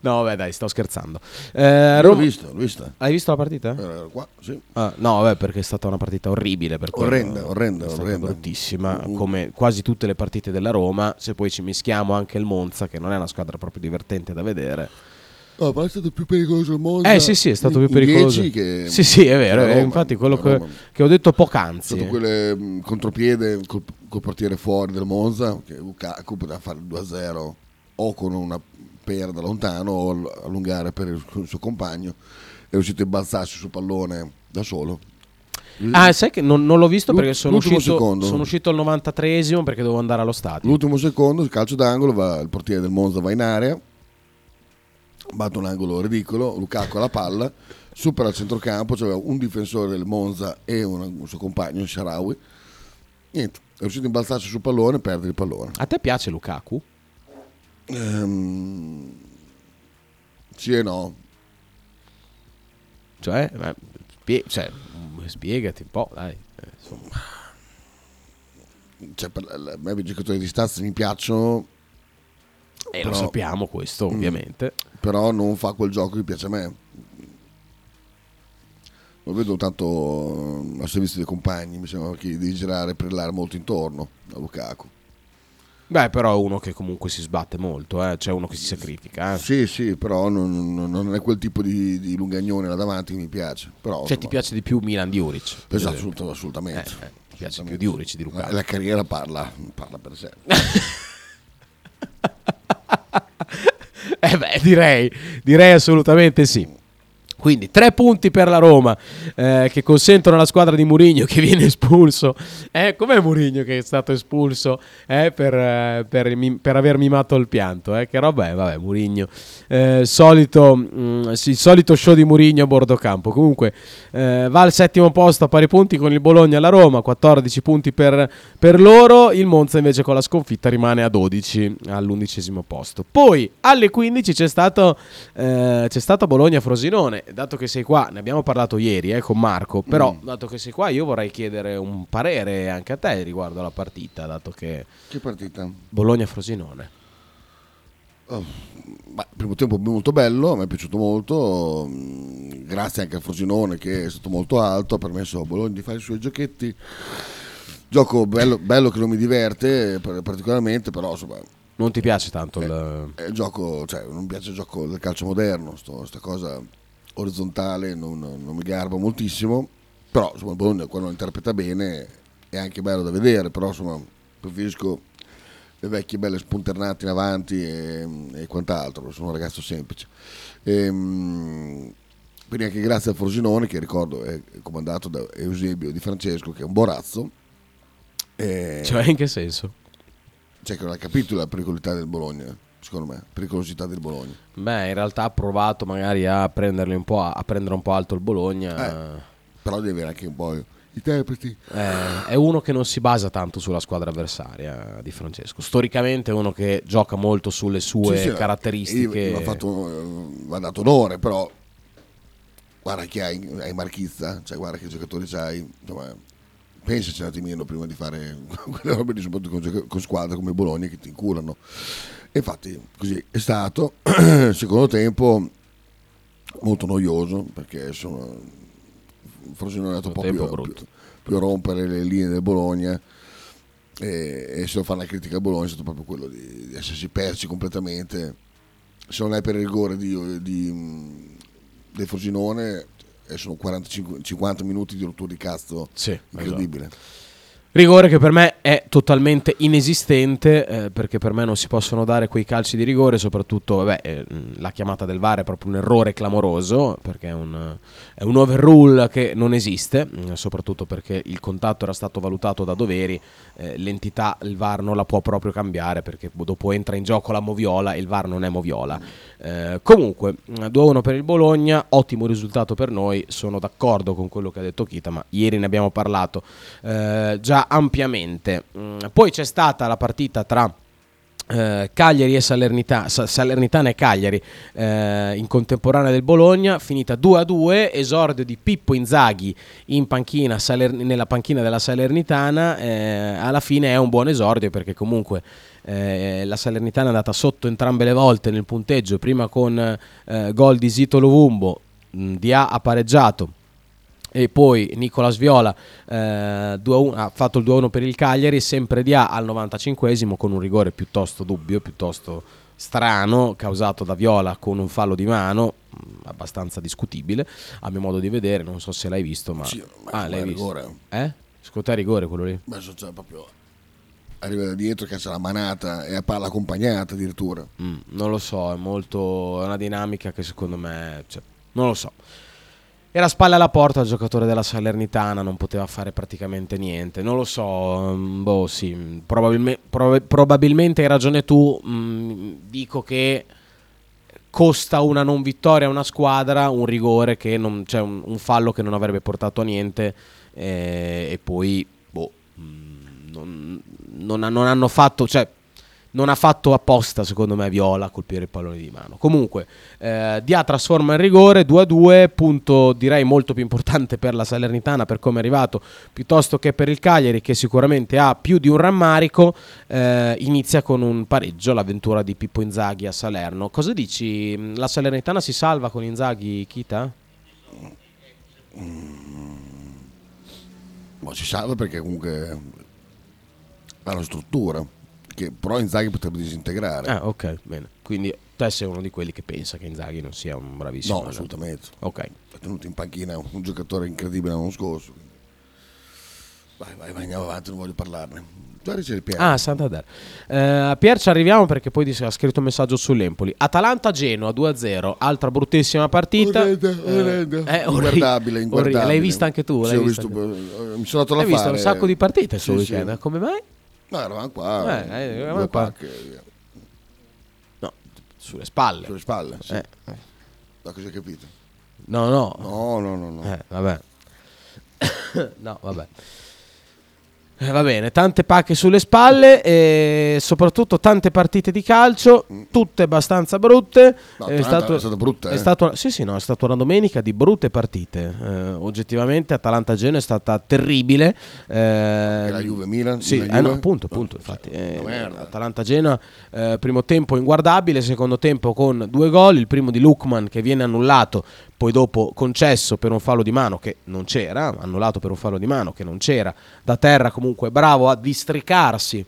No, vabbè, dai, sto scherzando. Eh, L'ho Roma- vista, l'ho vista. Hai visto la partita? Era qua, sì. Ah, no, vabbè, perché è stata una partita orribile. Per. Orrenda, orrenda, È orrenda. bruttissima, Mm. come quasi tutte le partite della Roma. Se poi ci mischiamo anche il Monza, che non è una squadra proprio divertente da vedere. No, ma è stato più pericoloso il Monza. Eh sì, sì, è stato più pericoloso. 10 che Sì, sì, è vero. è Roma, infatti quello che, che ho detto È poc'anzi. stato quelle mh, contropiede col, col portiere fuori del Monza, che Lukaku poteva fare il 2-0 o con una pera da lontano o all- allungare per il, suo compagno. È riuscito a imbalzarsi sul pallone da solo. Ah, sai che non, non l'ho visto L'ult- perché sono uscito, secondo. sono uscito al 93esimo perché dovevo andare allo stadio. L'ultimo secondo, il calcio d'angolo, va- il portiere del Monza va in area, batte un angolo ridicolo, Lukaku ha la palla, supera il centrocampo, c'era un difensore del Monza e un, un suo compagno, Sharawi. Niente, è riuscito a imbalzarsi sul pallone e perdere il pallone. A te piace Lukaku? Ehm, sì e no. Cioè, ma spie- cioè, mm, spiegati un po', dai. Eh, insomma. Cioè, per, a me i giocatori di stazza mi piacciono, E lo Però- sappiamo questo, Mm. ovviamente. però non fa quel gioco che piace a me. lo vedo tanto eh, al servizio dei compagni, mi sembra che devi girare e brillare molto intorno a Lukaku. Beh, però è uno che comunque si sbatte molto, eh? cioè uno che si sacrifica. Eh? Sì, sì, però non, non- è quel tipo di, di lungagnone là davanti che mi piace. Però, Cioè, ti insomma, piace di più Milan di Uric? Esatto, esempio. assolut- assolutamente. Eh, eh, ti piace più di Uric di Lukaku? La carriera parla, parla per sé. Eh beh, direi, direi assolutamente sì. Quindi tre punti per la Roma eh, che consentono alla squadra di Murigno che viene espulso. Eh, com'è Murigno che è stato espulso eh, per, eh, per per aver mimato il pianto? Eh? Che roba è? Vabbè, Murigno. Eh, solito, mm, sì, solito show di Murigno a bordo campo. Comunque eh, va al settimo posto a pari punti con il Bologna e la Roma, 14 punti per, per loro. Il Monza invece con la sconfitta rimane a 12 all'undicesimo posto. Poi alle 15 c'è stato, c'è stato Bologna-Frosinone. Dato che sei qua, ne abbiamo parlato ieri eh, con Marco, però dato che sei qua io vorrei chiedere un parere anche a te riguardo alla partita, dato che Che partita? Bologna-Frosinone. Oh, il primo tempo molto bello, mi è piaciuto molto, mm, grazie anche al Frosinone che è stato molto alto, ha permesso a Bologna di fare i suoi giochetti. Gioco bello, bello che non mi diverte particolarmente, però insomma Non ti piace tanto il... è il gioco, cioè non mi piace il gioco del calcio moderno, sto, sta cosa orizzontale non, non mi garba moltissimo, però insomma Bologna quando interpreta bene è anche bello da vedere, però insomma preferisco le vecchie belle spunternate in avanti e, e quant'altro, sono un ragazzo semplice. Ehm, quindi anche grazie al Frosinone che ricordo è comandato da Eusebio Di Francesco che è un borazzo. E- Cioè, in che senso? cioè che non ha capito la pericolosità del Bologna, secondo me, pericolosità del Bologna. Beh, in realtà ha provato magari a prenderli un po', a prendere un po' alto il Bologna. Però devi avere anche un po' i interpreti. Eh, è uno che non si basa tanto sulla squadra avversaria di Francesco. Storicamente è uno che gioca molto sulle sue Sì, sì, caratteristiche. Va, fatto, eh, va dato onore, però guarda chi hai, hai Marchizza, cioè guarda che giocatori c'hai, insomma, pensaci un attimino prima di fare quelle robe di soprattutto con, con squadre come Bologna che ti inculano. Infatti così è stato, secondo tempo molto noioso perché sono forse non è andato un po' più, più, più a rompere le linee del Bologna e, e se devo fare una critica al Bologna è stato proprio quello di, di essersi persi completamente. Se non è per il rigore di, di, del Frosinone eh, sono 45, 50 minuti di rottura di cazzo Sì, incredibile Rigore che per me è totalmente inesistente eh, perché per me non si possono dare quei calci di rigore, soprattutto vabbè, eh, la chiamata del VAR è proprio un errore clamoroso perché è un, è un overrule che non esiste, mm, soprattutto perché il contatto era stato valutato da doveri, eh, l'entità il VAR non la può proprio cambiare perché dopo entra in gioco la moviola e il VAR non è moviola. Eh, comunque 2-1 per il Bologna, ottimo risultato per noi, sono d'accordo con quello che ha detto Kita, ma ieri ne abbiamo parlato eh, già ampiamente. Mm, poi c'è stata la partita tra eh, Cagliari e Salernitana, Sa- Salernitana e Cagliari eh, in contemporanea del Bologna, finita 2-2, esordio di Pippo Inzaghi in panchina, Saler- nella panchina della Salernitana, eh, alla fine è un buon esordio perché comunque eh, la Salernitana è andata sotto entrambe le volte nel punteggio, prima con eh, gol di Zito Lovumbo, Dia ha pareggiato e poi Nicolas Viola eh, 2-1 ha fatto il 2-1 per il Cagliari, sempre di A al 95esimo con un rigore piuttosto dubbio, piuttosto strano, causato da Viola con un fallo di mano, mh, abbastanza discutibile a mio modo di vedere, non so se l'hai visto, ma... Sì, ma ah, l'hai visto? rigore. Eh? È rigore quello lì? ma so- cioè, proprio arriva da dietro caccia la manata e a palla accompagnata addirittura Mm, non lo so, è molto. È una dinamica che secondo me. cioè, non lo so. Era a spalle alla porta il giocatore della Salernitana, non poteva fare praticamente niente. Non lo so, mm, boh, sì. probabilme- prob- probabilmente hai ragione tu. mm, dico che costa una non vittoria a una squadra, un rigore che non. cioè un, un fallo che non avrebbe portato a niente. eh, e poi, boh, mm, non, non non hanno fatto. cioè non ha fatto apposta, secondo me, Viola a colpire il pallone di mano. Comunque, eh, Dia trasforma il rigore 2-2, punto direi molto più importante per la Salernitana per come è arrivato, piuttosto che per il Cagliari, che sicuramente ha più di un rammarico. eh, inizia con un pareggio l'avventura di Pippo Inzaghi a Salerno. Cosa dici? La Salernitana si salva con Inzaghi, Kita? Ma si salva perché comunque ha una struttura che però Inzaghi potrebbe disintegrare. Ah, ok, bene. Quindi te sei uno di quelli che pensa che Inzaghi non sia un bravissimo. no, assolutamente. Ok. Ha tenuto in panchina un giocatore incredibile l'anno scorso. Vai, vai, vai, andiamo avanti, non voglio parlarne. Ah, Santander. Eh, a Pier ci arriviamo perché poi ha scritto un messaggio sull'Empoli. Atalanta-Genoa 2-0, altra bruttissima partita. Orrenda, Eh, orrenda. eh, inguardabile, inguardabile. L'hai vista anche tu? Sì, l'hai visto, anche- eh, mi sono dato la Hai visto fare. un sacco di partite sul Sì, sì. weekend. Come mai? No, eravamo qua. Eh, eh, eravamo due qua. pacche. No, sulle spalle. Sulle spalle, sì. Eh, Da cosa hai capito? No, no. No, no, no, no. Eh, vabbè. no, vabbè. Eh, va bene, tante pacche sulle spalle e soprattutto tante partite di calcio, tutte abbastanza brutte. No, Atalanta è stata brutta, è eh. stato- sì, sì, no, è stata una domenica di brutte partite. Eh, oggettivamente Atalanta-Genoa è stata terribile. Eh, la Juve-Milan? Sì, La eh, no, Juve? appunto, No, appunto, cioè, infatti. Atalanta-Genoa, eh, primo tempo inguardabile, secondo tempo con due gol, il primo di Lukman che viene annullato, poi dopo concesso per un fallo di mano che non c'era, annullato per un fallo di mano che non c'era, da terra comunque bravo a districarsi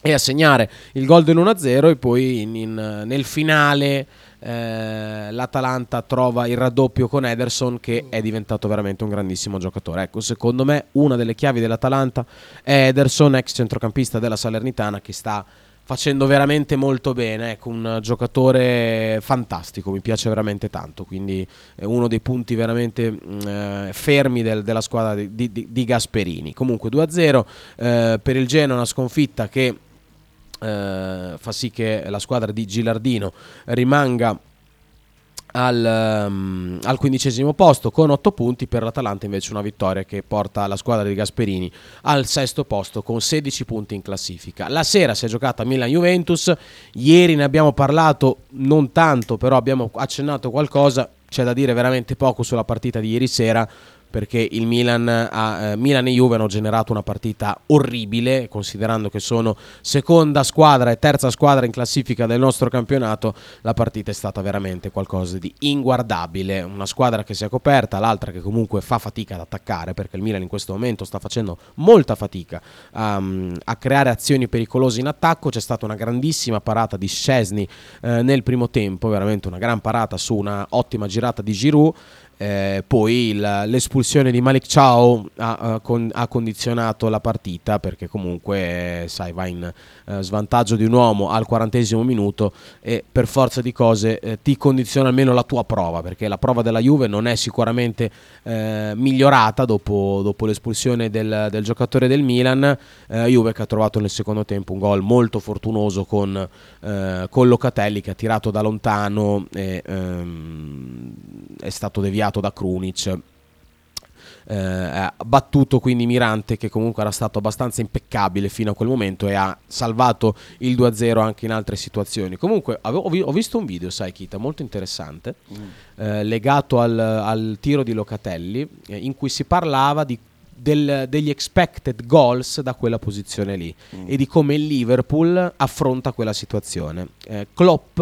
e a segnare il gol del 1-0 e poi in- in- nel finale eh, l'Atalanta trova il raddoppio con Ederson che è diventato veramente un grandissimo giocatore. Ecco, secondo me una delle chiavi dell'Atalanta è Ederson, ex centrocampista della Salernitana che sta facendo veramente molto bene, ecco, un giocatore fantastico, mi piace veramente tanto, quindi è uno dei punti veramente mh, eh, fermi del- della squadra di, di- di Gasperini. Comunque 2-0 eh, per il Genoa, una sconfitta che eh, fa sì che la squadra di Gilardino rimanga al, ehm, al quindicesimo posto con 8 punti per l'Atalanta invece una vittoria che porta la squadra di Gasperini al sesto posto con 16 punti in classifica. La sera si è giocata Milan-Juventus. Ieri ne abbiamo parlato non tanto però abbiamo accennato qualcosa. C'è da dire veramente poco sulla partita di ieri sera perché il Milan, ha, eh, Milan e Juve hanno generato una partita orribile, considerando che sono seconda squadra e terza squadra in classifica del nostro campionato, la partita è stata veramente qualcosa di inguardabile, una squadra che si è coperta, l'altra che comunque fa fatica ad attaccare, perché il Milan in questo momento sta facendo molta fatica a, a creare azioni pericolose in attacco, c'è stata una grandissima parata di Scesni eh, nel primo tempo, veramente una gran parata su una ottima girata di Giroud, eh, poi il- l'espulsione di Malik Ciao ha, ha con- ha condizionato la partita perché comunque eh, sai, va in eh, svantaggio di un uomo al quarantesimo minuto e per forza di cose eh, ti condiziona almeno la tua prova perché la prova della Juve non è sicuramente eh, migliorata dopo, dopo l'espulsione del, del giocatore del Milan. Eh, Juve che ha trovato nel secondo tempo un gol molto fortunoso con, con Locatelli che ha tirato da lontano e ehm, è stato deviato da Krunic. Eh, ha battuto quindi Mirante che comunque era stato abbastanza impeccabile fino a quel momento e ha salvato il 2-0 anche in altre situazioni. Comunque avevo- ho, vi- ho visto un video sai Kita molto interessante eh, legato al, al tiro di Locatelli eh, in cui si parlava di del- degli expected goals da quella posizione lì e di come il Liverpool affronta quella situazione. Eh, Klopp,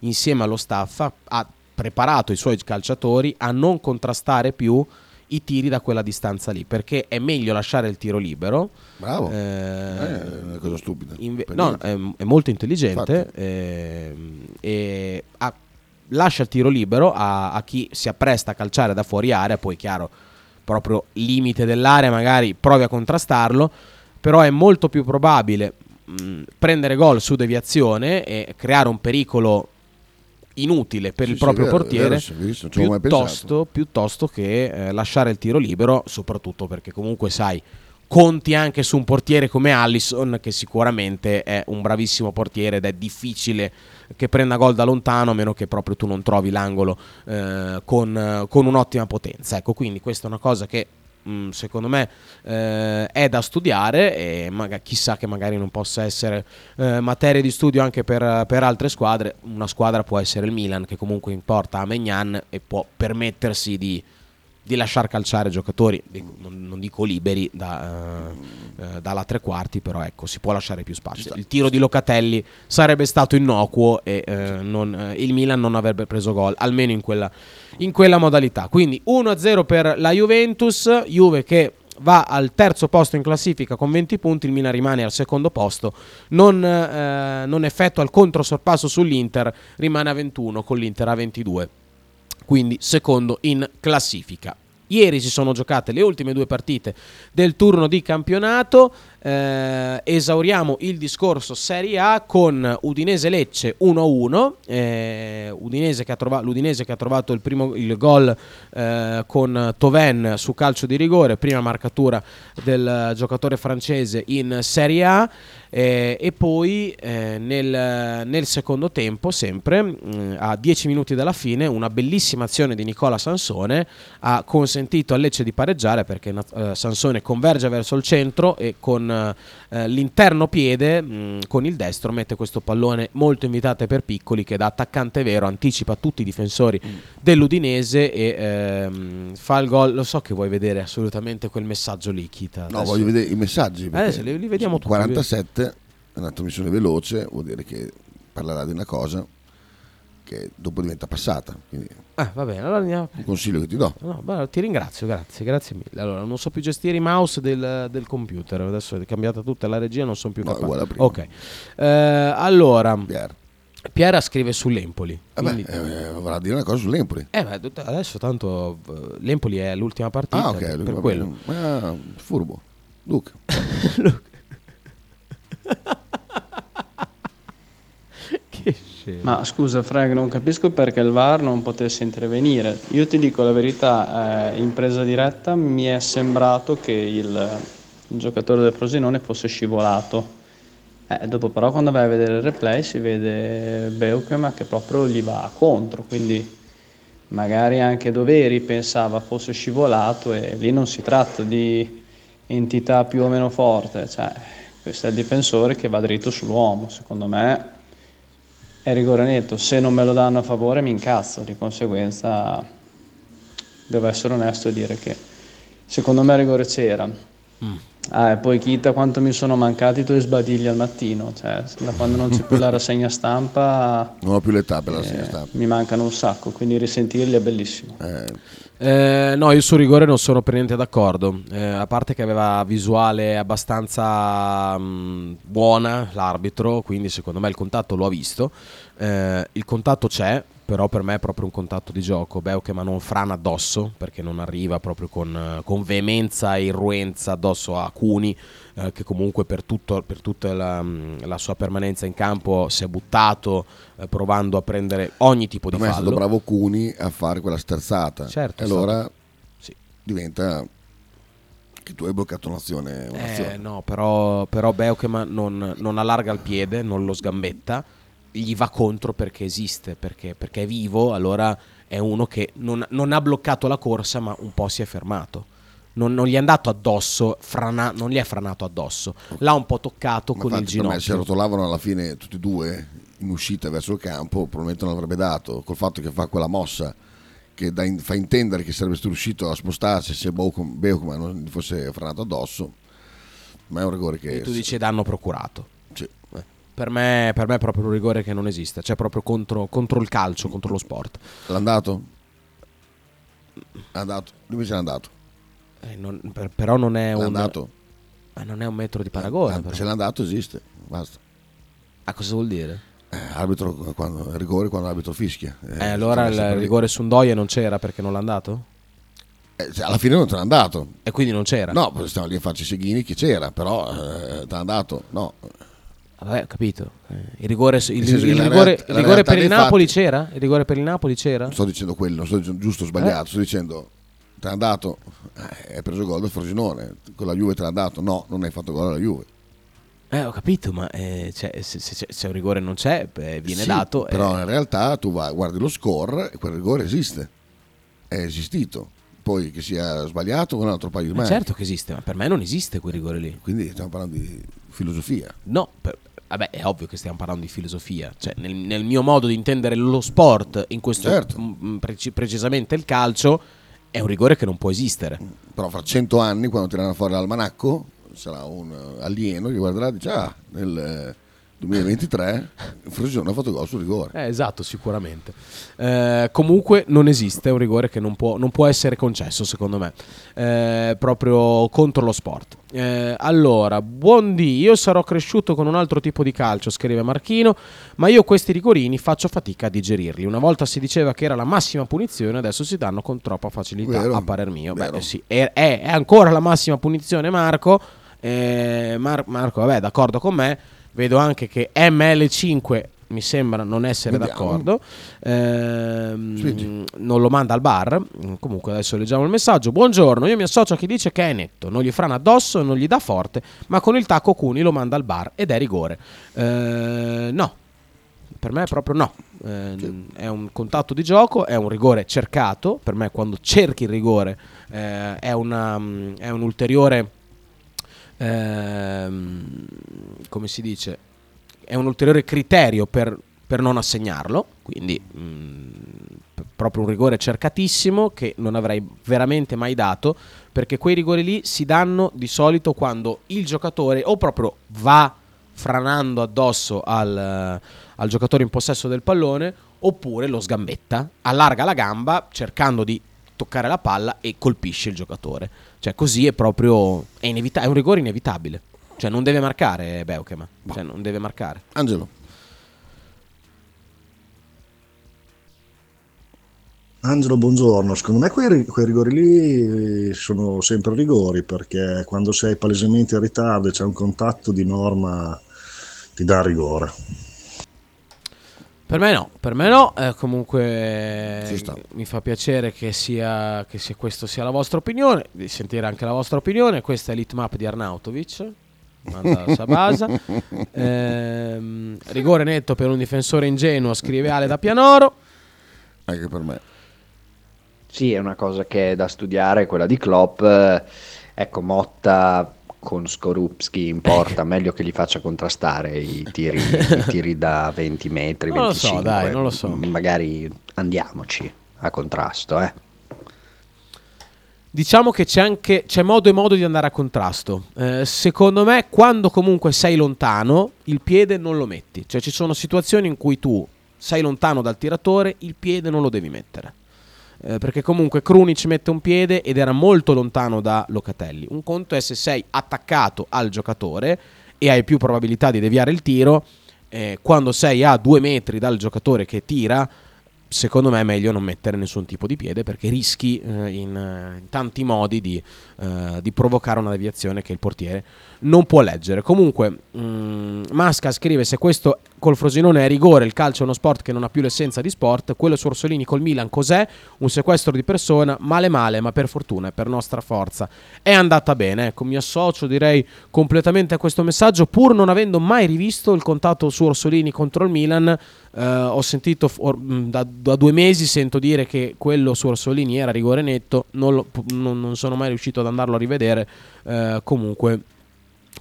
insieme allo staff, ha, ha preparato i suoi calciatori a non contrastare più i tiri da quella distanza lì perché è meglio lasciare il tiro libero. Bravo. eh, Eh, è una cosa stupida. inve- no, è, è molto intelligente ehm, e ha- lascia il tiro libero a, a chi si appresta a calciare da fuori area, poi chiaro, proprio limite dell'area, magari provi a contrastarlo, però è molto più probabile mh, prendere gol su deviazione e creare un pericolo inutile per Sì, il sì, proprio vero, portiere vero, sì, visto, non ci avevo mai piuttosto, piuttosto che eh, lasciare il tiro libero, soprattutto perché comunque sai, conti anche su un portiere come Allison che sicuramente è un bravissimo portiere ed è difficile che prenda gol da lontano a meno che proprio tu non trovi l'angolo eh, con, eh, con un'ottima potenza. Ecco, quindi questa è una cosa che mh, secondo me eh, è da studiare e maga- chissà che magari non possa essere eh, materia di studio anche per, per altre squadre. Una squadra può essere il Milan che comunque importa a Megnan e può permettersi di di lasciar calciare giocatori, non, non dico liberi, da, eh, eh, dalla tre quarti, però ecco, si può lasciare più spazio. Il tiro di Locatelli sarebbe stato innocuo e eh, non- eh, il Milan non avrebbe preso gol, almeno in quella, in quella modalità. Quindi 1-0 per la Juventus, Juve che va al terzo posto in classifica con 20 punti, il Milan rimane al secondo posto, non, eh, non effettua il controsorpasso sull'Inter, rimane a 21 con l'Inter a 22 quindi secondo in classifica. Ieri si sono giocate le ultime due partite del turno di campionato. Eh, esauriamo il discorso Serie A con Udinese Lecce 1-1. eh, Udinese che trova- L'Udinese che ha trovato il primo il gol eh, con Toven su calcio di rigore, prima marcatura del giocatore francese in Serie A. Eh, e poi eh, nel, nel secondo tempo, sempre mh, a 10 minuti dalla fine, una bellissima azione di Nicola Sansone ha consentito a Lecce di pareggiare perché eh, Sansone converge verso il centro e con eh, l'interno piede, mh, con il destro, mette questo pallone molto invitato per piccoli che da attaccante vero anticipa tutti i difensori dell'Udinese e ehm, fa il gol. Lo so che vuoi vedere assolutamente quel messaggio lì, Kita. No, voglio vedere i messaggi. Adesso li- li vediamo tutti. 47 è una trasmissione veloce, vuol dire che parlerà di una cosa che dopo diventa passata. Quindi Ah, va bene, allora andiamo. un consiglio che ti do. No, beh, ti ringrazio, grazie, grazie mille. Allora, non so più gestire i mouse del, del computer, adesso è cambiata tutta la regia, non sono più No, capace. Ok, Eh, allora, Pier. Piera scrive sull'Empoli. Vabbè, quindi- eh, vorrà dire una cosa sull'Empoli. eh, beh, adesso tanto eh, l'Empoli è l'ultima partita, Ah, ok, per quello. Ah, furbo. Luca. che scemo. Ma scusa Frank, non capisco perché il VAR non potesse intervenire. Io ti dico la verità, eh, in presa diretta mi è sembrato che il, il giocatore del Frosinone fosse scivolato. Eh, dopo però quando vai a vedere il replay si vede Beukema che proprio gli va contro, quindi magari anche Doveri pensava fosse scivolato e lì non si tratta di entità più o meno forte, cioè questo è il difensore che va dritto sull'uomo, secondo me è rigore netto, se non me lo danno a favore mi incazzo, di conseguenza devo essere onesto e dire che secondo me rigore c'era. Ah, e poi Kita quanto mi sono mancati i tuoi sbadigli al mattino, cioè da quando non c'è più la rassegna stampa Non ho più l'età per la eh, rassegna stampa. mi mancano un sacco, quindi risentirli è bellissimo. Eh, Eh, no, io sul rigore non sono per niente d'accordo. Eh, a parte che aveva visuale abbastanza mh, buona l'arbitro, quindi secondo me il contatto lo ha visto. Eh, il contatto c'è, però per me è proprio un contatto di gioco. Beukema non frana addosso perché non arriva proprio con, eh, con veemenza e irruenza addosso a Cuni, eh, che comunque per, tutto- per tutta la, mh, la sua permanenza in campo si è buttato eh, provando a prendere ogni tipo di per me è stato fallo. bravo Cuni a fare quella sterzata. Certo, e allora stato- sì. diventa che tu hai bloccato un'azione. un'azione. Eh, no, però, però Beukema non, non allarga il piede, non lo sgambetta, gli va contro perché esiste, perché, perché è vivo, allora è uno che non, non ha bloccato la corsa ma un po' si è fermato. Non, non gli è andato addosso, frana- non gli è franato addosso, l'ha un po' toccato Ma con il me se ginocchio. rotolavano alla fine tutti e due in uscita verso il campo, probabilmente non avrebbe dato. Col fatto che fa quella mossa che in- fa intendere che sarebbe stato riuscito a spostarsi se Beukema non gli fosse franato addosso. Ma è un rigore che... E tu dici danno procurato. Per me, per me è proprio un rigore che non esiste, cioè proprio contro, contro il calcio, contro lo sport. L'ha andato? Lui c'è andato. Eh, non- per- però non è, un, ma non è un metro di paragone. Ah, però. Se l'ha andato esiste. Basta. Ah, cosa vuol dire? Eh, arbitro quando, rigore quando l'arbitro fischia. Eh, allora il rigore su Ndoye non c'era perché non l'ha andato? Eh, cioè, alla fine non te l'ha andato. E quindi non c'era? No, stiamo lì a farci seghini che c'era, però eh, te l'ha andato. No. Vabbè, ho capito. Eh, il rigore, il, il la rigore- realtà- il rigore per il Napoli fatti- c'era? Il rigore per il Napoli c'era? Non sto dicendo quello, non sto dicendo giusto o sbagliato, sto dicendo te l'ha andato, eh, hai preso gol del Frosinone, con la Juve te l'ha dato, no, non hai fatto gol alla Juve. Eh, ho capito, ma eh, cioè, se, se- se- se un rigore non c'è, beh, viene Sì, dato. Però eh, in realtà tu vai, guardi lo score e quel rigore esiste, è esistito. Poi che sia sbagliato con un altro paio di ma mani. certo che esiste, ma per me non esiste quel rigore lì. Quindi stiamo parlando di filosofia. No, per- vabbè, è ovvio che stiamo parlando di filosofia. Cioè, nel, nel mio modo di intendere lo sport, in questo Certo. mm, preci- precisamente il calcio, è un rigore che non può esistere. Però fra cento anni, quando tireranno fuori l'almanacco, sarà un eh, alieno che guarderà e dice, ah, nel eh, 2023 il Frosinone ha fatto gol sul rigore. Eh, esatto, sicuramente. Eh, comunque non esiste un rigore che non può, non può essere concesso, secondo me, eh, proprio contro lo sport. Eh, allora, buondì, io sarò cresciuto con un altro tipo di calcio, scrive Marchino, ma io questi rigorini faccio fatica a digerirli. Una volta si diceva che era la massima punizione, adesso si danno con troppa facilità, Vero. a parer mio. Beh, sì, è, è- è ancora la massima punizione, Marco. Eh, Mar- Marco, vabbè, d'accordo con me. Vedo anche che ML5 mi sembra non essere Vediamo. d'accordo. Ehm, non lo manda al bar. Comunque adesso leggiamo il messaggio. Buongiorno, io mi associo a chi dice che è netto, non gli frana addosso, non gli dà forte, ma con il tacco Cuni lo manda al bar ed è rigore. Eh, no, per me proprio no. Eh, È un contatto di gioco, è un rigore cercato. Per me quando cerchi il rigore eh, è, una, mm, è un ulteriore... ehm, come si dice? È un ulteriore criterio per, per non assegnarlo. Quindi mm, p- proprio un rigore cercatissimo che non avrei veramente mai dato. Perché quei rigori lì si danno di solito quando il giocatore o proprio va franando addosso al, al giocatore in possesso del pallone oppure lo sgambetta, allarga la gamba cercando di toccare la palla e colpisce il giocatore. Cioè così è proprio è, inevita- è un rigore inevitabile. Cioè non deve marcare Beukema, cioè non deve marcare. Angelo, Angelo, buongiorno. Secondo me quei, quei rigori lì sono sempre rigori perché quando sei palesemente in ritardo e c'è un contatto di norma ti dà rigore. Per me no, per me no, eh, comunque mi fa piacere che, sia, che sia- questo sia la vostra opinione, di sentire anche la vostra opinione, questa è l'hitmap di Arnautovic, manda Sabasa, Ehm, rigore netto per un difensore ingenuo, scrive Ale da Pianoro, anche per me. Sì, è una cosa che è da studiare, quella di Klopp. Eh, Ecco, Motta con Skorupski in porta, meglio che gli faccia contrastare i tiri, i tiri da 20 metri, Non lo so, 25. dai, non lo so. Magari andiamoci a contrasto, eh. Diciamo che c'è anche c'è modo e modo di andare a contrasto. Eh, secondo me, quando comunque sei lontano, il piede non lo metti. Cioè, ci sono situazioni in cui tu sei lontano dal tiratore, il piede non lo devi mettere. Eh, perché comunque Krunic mette un piede ed era molto lontano da Locatelli. Un conto è se sei attaccato al giocatore e hai più probabilità di deviare il tiro. eh, quando sei a due metri dal giocatore che tira, secondo me è meglio non mettere nessun tipo di piede perché rischi eh, in, eh, in tanti modi di, eh, di provocare una deviazione che il portiere non può leggere. Comunque, mh, Masca scrive: Se questo col Frosinone è rigore, il calcio è uno sport che non ha più l'essenza di sport. Quello su Orsolini col Milan cos'è? Un sequestro di persona, male male, ma per fortuna e per nostra forza è andata bene. Ecco, mi associo direi completamente a questo messaggio, pur non avendo mai rivisto il contatto su Orsolini contro il Milan. eh, ho sentito f- or- mh, da, da due mesi sento dire che quello su Orsolini era rigore netto, non, lo- non- non sono mai riuscito ad andarlo a rivedere. eh, comunque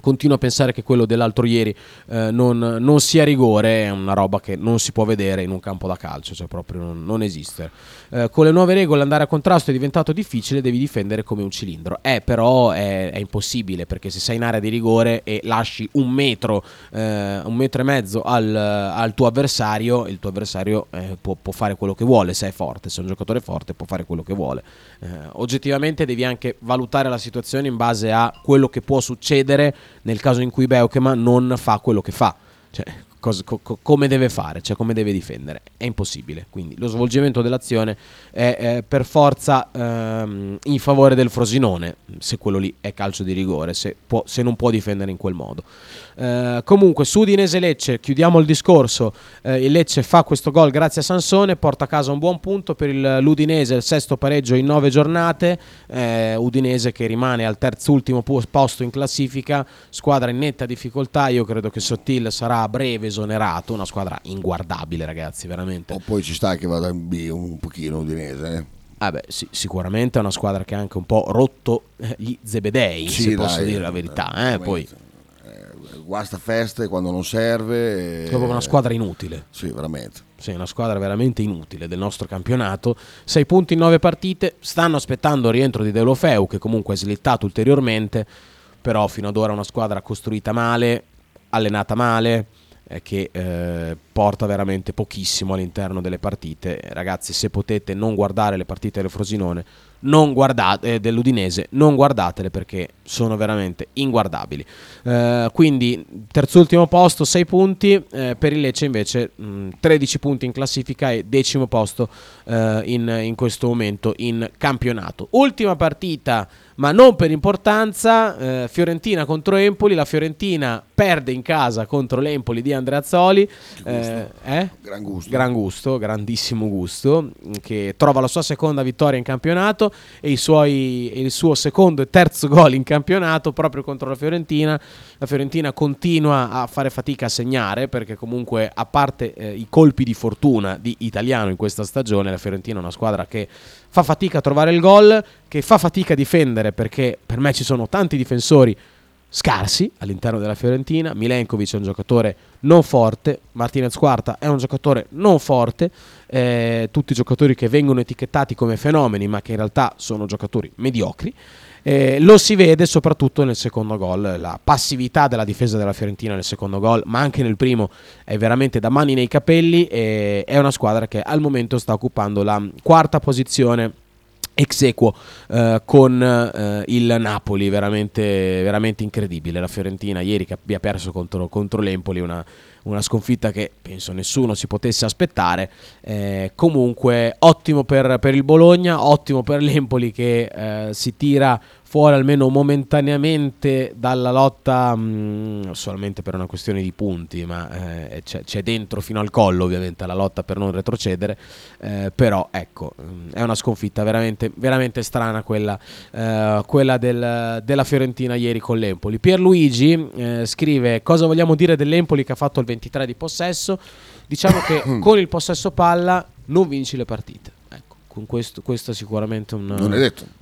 continuo a pensare che quello dell'altro ieri eh, non, non sia rigore, è una roba che non si può vedere in un campo da calcio, cioè proprio non, non esiste. Eh, con le nuove regole andare a contrasto è diventato difficile, devi difendere come un cilindro. Eh, però è, è impossibile perché se sei in area di rigore e lasci un metro, eh, un metro e mezzo al, al tuo avversario, il tuo avversario eh, può, può fare quello che vuole se è forte, se è un giocatore forte può fare quello che vuole. Eh, oggettivamente devi anche valutare la situazione in base a quello che può succedere nel caso in cui Beukema non fa quello che fa. Cioè, cos- co- co- come deve fare, cioè come deve difendere. È impossibile. Quindi lo svolgimento dell'azione è, è per forza ehm, in favore del Frosinone, se quello lì è calcio di rigore, se, può- se non può difendere in quel modo. Eh, comunque, su Udinese Lecce, chiudiamo il discorso. Eh, il Lecce fa questo gol grazie a Sansone, porta a casa un buon punto per il- l'Udinese, il sesto pareggio in nove giornate. Eh, Udinese che rimane al terzultimo posto in classifica, squadra in netta difficoltà. Io credo che Sottil sarà a breve esonerato. Una squadra inguardabile, ragazzi, veramente. O poi ci sta che vada in B un pochino udinese. Eh? Ah beh, sì, sicuramente è una squadra che ha anche un po' rotto eh, gli Zebedei, se posso dai, dire la verità. eh, poi eh, guasta feste quando non serve. È proprio una squadra inutile. Sì, veramente. Sì, una squadra veramente inutile del nostro campionato. 6 punti in 9 partite. Stanno aspettando il rientro di Deulofeu, che comunque è slittato ulteriormente. Però fino ad ora è una squadra costruita male, allenata male, eh, che eh, porta veramente pochissimo all'interno delle partite. Ragazzi, se potete non guardare le partite del Frosinone, non guardate, eh, dell'Udinese, non guardatele perché sono veramente inguardabili. Eh, quindi, terzultimo posto, 6 punti, eh, per il Lecce invece mh, 13 punti in classifica e decimo posto eh, in, in questo momento in campionato. Ultima partita ma non per importanza. Eh, Fiorentina contro Empoli. La Fiorentina perde in casa contro l'Empoli di Andreazzoli. Eh, eh? Gran gusto. Gran gusto, grandissimo gusto. Che trova la sua seconda vittoria in campionato e, i suoi, e il suo secondo e terzo gol in campionato proprio contro la Fiorentina. La Fiorentina continua a fare fatica a segnare perché comunque a parte eh, i colpi di fortuna di Italiano in questa stagione, la Fiorentina è una squadra che fa fatica a trovare il gol, che fa fatica a difendere perché per me ci sono tanti difensori scarsi all'interno della Fiorentina. Milenkovic è un giocatore non forte, Martinez Quarta è un giocatore non forte, eh, tutti giocatori che vengono etichettati come fenomeni ma che in realtà sono giocatori mediocri. Eh, lo si vede soprattutto nel secondo gol, la passività della difesa della Fiorentina nel secondo gol, ma anche nel primo è veramente da mani nei capelli è una squadra che al momento sta occupando la quarta posizione ex eh, con eh, il Napoli, veramente, veramente incredibile. La Fiorentina ieri che abbia perso contro, contro l'Empoli, una, una, sconfitta che penso nessuno si potesse aspettare. Eh, comunque ottimo per, per, il Bologna, ottimo per l'Empoli che eh, si tira fuori almeno momentaneamente dalla lotta, mh, mm, solamente per una questione di punti, ma eh, c'è, c'è, dentro fino al collo ovviamente la lotta per non retrocedere, eh, però ecco, mh, mm, è una sconfitta veramente, veramente strana quella, eh, quella del, della Fiorentina ieri con l'Empoli. Pierluigi eh, scrive cosa vogliamo dire dell'Empoli che ha fatto il 23 di possesso, diciamo che con il possesso palla non vinci le partite. Ecco, con questo, questo è sicuramente un... Non è detto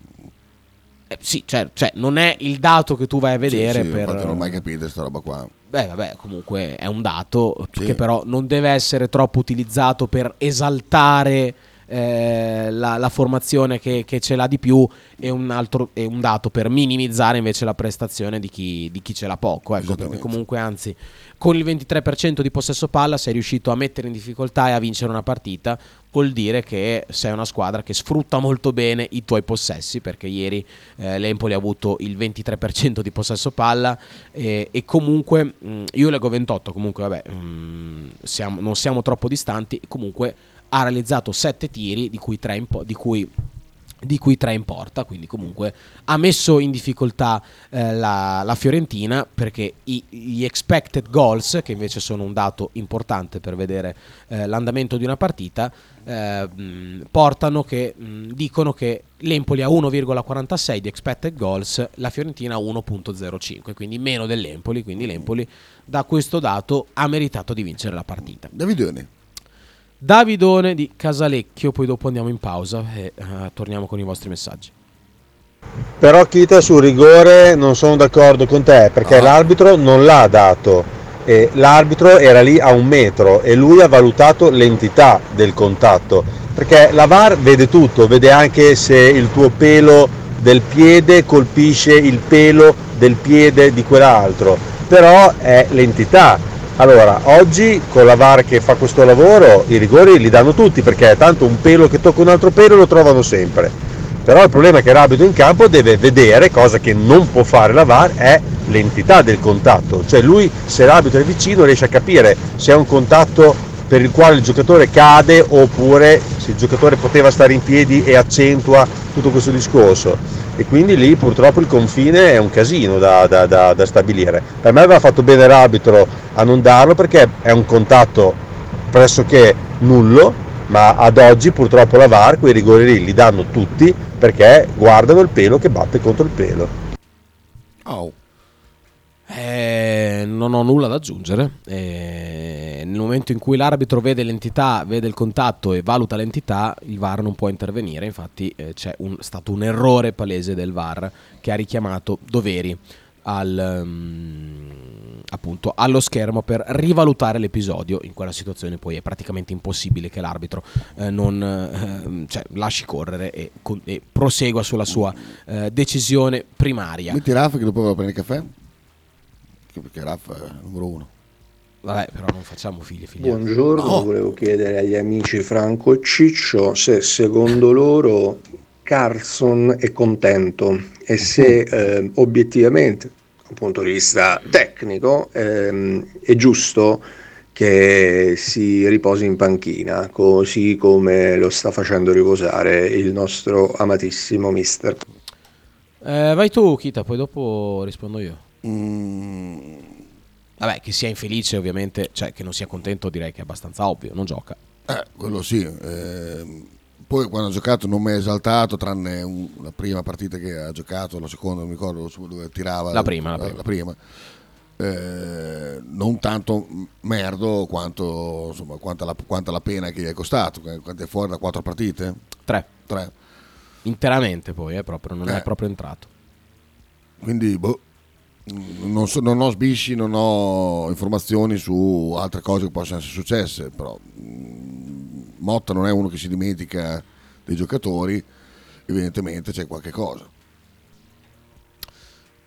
eh, sì, cioè, cioè, non è il dato che tu vai a vedere. Sì, sì, per... non ho mai capito questa roba qua. Beh, vabbè, comunque è un dato sì. che però non deve essere troppo utilizzato per esaltare eh, la, la, formazione che, che, ce l'ha di più e un, altro, e un dato per minimizzare invece la prestazione di chi, di chi ce l'ha poco. Ecco, perché comunque anzi con il 23% di possesso palla sei riuscito a mettere in difficoltà e a vincere una partita, vuol dire che sei una squadra che sfrutta molto bene i tuoi possessi, perché ieri eh, l'Empoli ha avuto il 23% di possesso palla e, e comunque mh, mm, io leggo 28, comunque vabbè, mh, mm, siamo, non siamo troppo distanti, comunque ha realizzato 7 tiri, di cui 3 in po- di cui di cui tre in porta, quindi comunque ha messo in difficoltà eh, la, la, Fiorentina perché i, gli expected goals, che invece sono un dato importante per vedere eh, l'andamento di una partita, eh, portano che mh, dicono che l'Empoli ha 1,46 di expected goals, la Fiorentina ha 1,05, quindi meno dell'Empoli, quindi l'Empoli da questo dato ha meritato di vincere la partita. Davidone. Davidone di Casalecchio, poi dopo andiamo in pausa e uh, torniamo con i vostri messaggi. Però Kita sul rigore non sono d'accordo con te perché ah. l'arbitro non l'ha dato e l'arbitro era lì a un metro e lui ha valutato l'entità del contatto perché la VAR vede tutto, vede anche se il tuo pelo del piede colpisce il pelo del piede di quell'altro, però è l'entità allora, oggi con la VAR che fa questo lavoro i rigori li danno tutti perché tanto un pelo che tocca un altro pelo lo trovano sempre. Però il problema è che l'arbitro in campo deve vedere, cosa che non può fare la VAR, è l'entità del contatto. Cioè lui se l'arbitro è vicino riesce a capire se è un contatto per il quale il giocatore cade oppure se il giocatore poteva stare in piedi e accentua tutto questo discorso e quindi lì purtroppo il confine è un casino da, da, da, da stabilire. Per me aveva fatto bene l'arbitro a non darlo perché è un contatto pressoché nullo, ma ad oggi purtroppo la VAR quei rigori lì li danno tutti perché guardano il pelo che batte contro il pelo. Oh. Eh, non ho nulla da aggiungere. Eh, nel momento in cui l'arbitro vede l'entità, vede il contatto e valuta l'entità, il VAR non può intervenire. Infatti, eh, c'è un, stato un errore palese del VAR che ha richiamato doveri. al, um, appunto, allo schermo per rivalutare l'episodio. In quella situazione poi è praticamente impossibile che l'arbitro eh, non eh, cioè, lasci correre e, con, e, prosegua sulla sua eh, decisione primaria. Metti Raffa che dopo va prendere il caffè? Perché Raffa è il numero uno. Vabbè, però non facciamo figli figli. Buongiorno, no. volevo chiedere agli amici Franco e Ciccio se secondo loro Carlson è contento e se eh, obiettivamente, dal punto di vista tecnico, ehm, è giusto che si riposi in panchina, così come lo sta facendo riposare il nostro amatissimo mister. Eh, vai tu, Kita, poi dopo rispondo io. Mm Vabbè, che sia infelice ovviamente, cioè che non sia contento direi che è abbastanza ovvio, non gioca. Eh, quello sì. Eh, poi quando ha giocato non mi è esaltato, tranne un, la prima partita che ha giocato, la seconda non mi ricordo dove tirava. La prima, la, la prima. Eh, non tanto merdo quanto, insomma, quanta, la, quanta la pena che gli è costato. Quanto è fuori da quattro partite? Tre. Tre. Interamente poi, eh, proprio, non è eh. proprio entrato. Quindi, boh non, so, non, ho sbisci, non ho informazioni su altre cose che possono essere successe, però mm, Motta non è uno che si dimentica dei giocatori, evidentemente c'è qualche cosa.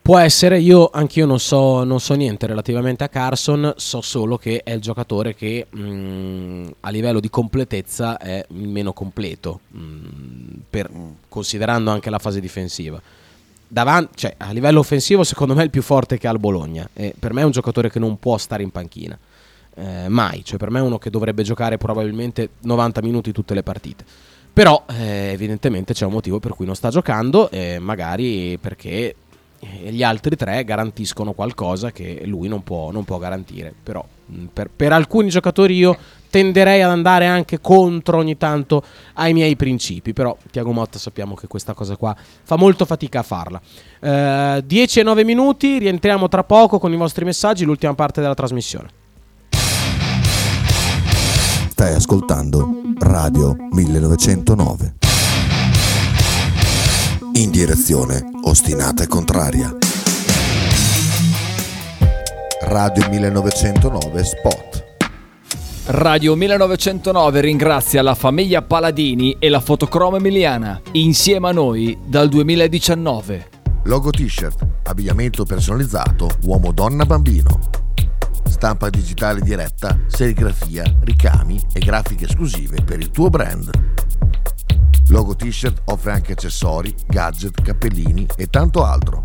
Può essere, io anch'io non so, non so niente relativamente a Carson, so solo che è il giocatore che mh, mm, a livello di completezza è meno completo, mh, mm, per, considerando anche la fase difensiva davanti, cioè, a livello offensivo secondo me è il più forte che ha il Bologna. E per me è un giocatore che non può stare in panchina. Eh, mai, cioè per me è uno che dovrebbe giocare probabilmente 90 minuti tutte le partite. Però eh, evidentemente c'è un motivo per cui non sta giocando eh, magari perché eh, gli altri tre garantiscono qualcosa che lui non può, non può garantire. Però per, per alcuni giocatori io tenderei ad andare anche contro ogni tanto ai miei principi, però Tiago Motta sappiamo che questa cosa qua fa molto fatica a farla. Eh, 10 e 9 minuti, rientriamo tra poco con i vostri messaggi, l'ultima parte della trasmissione. Stai ascoltando Radio 1909. In direzione ostinata e contraria. Radio 1909 Spot. Radio 1909 ringrazia la famiglia Paladini e la fotocromo emiliana, insieme a noi dal 2019. Logo t-shirt, abbigliamento personalizzato, uomo, donna, bambino. Stampa digitale diretta, serigrafia, ricami e grafiche esclusive per il tuo brand. Logo t-shirt offre anche accessori, gadget, cappellini e tanto altro.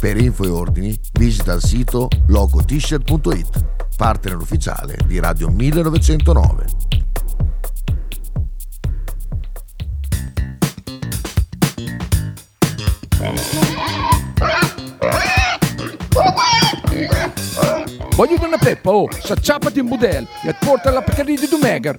Per info e ordini visita il sito logotshirt.it partner ufficiale di Radio 1909. Voglio una peppa, oh, s'acciappati in budel e porta la Pcaridi di Dumegar.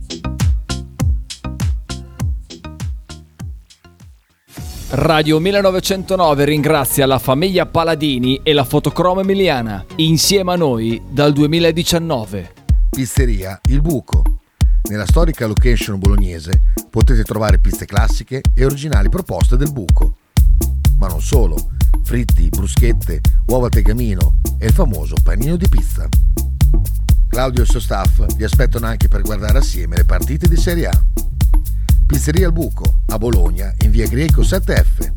Radio 1909 ringrazia la famiglia Paladini e la fotocromo emiliana, insieme a noi dal 2019. Pizzeria Il Buco. Nella storica location bolognese potete trovare piste classiche e originali proposte del buco. Ma non solo, fritti, bruschette, uova al tegamino e il famoso panino di pizza. Claudio e il suo staff vi aspettano anche per guardare assieme le partite di Serie A. Pizzeria Il Buco, a Bologna, in via Greco 7F.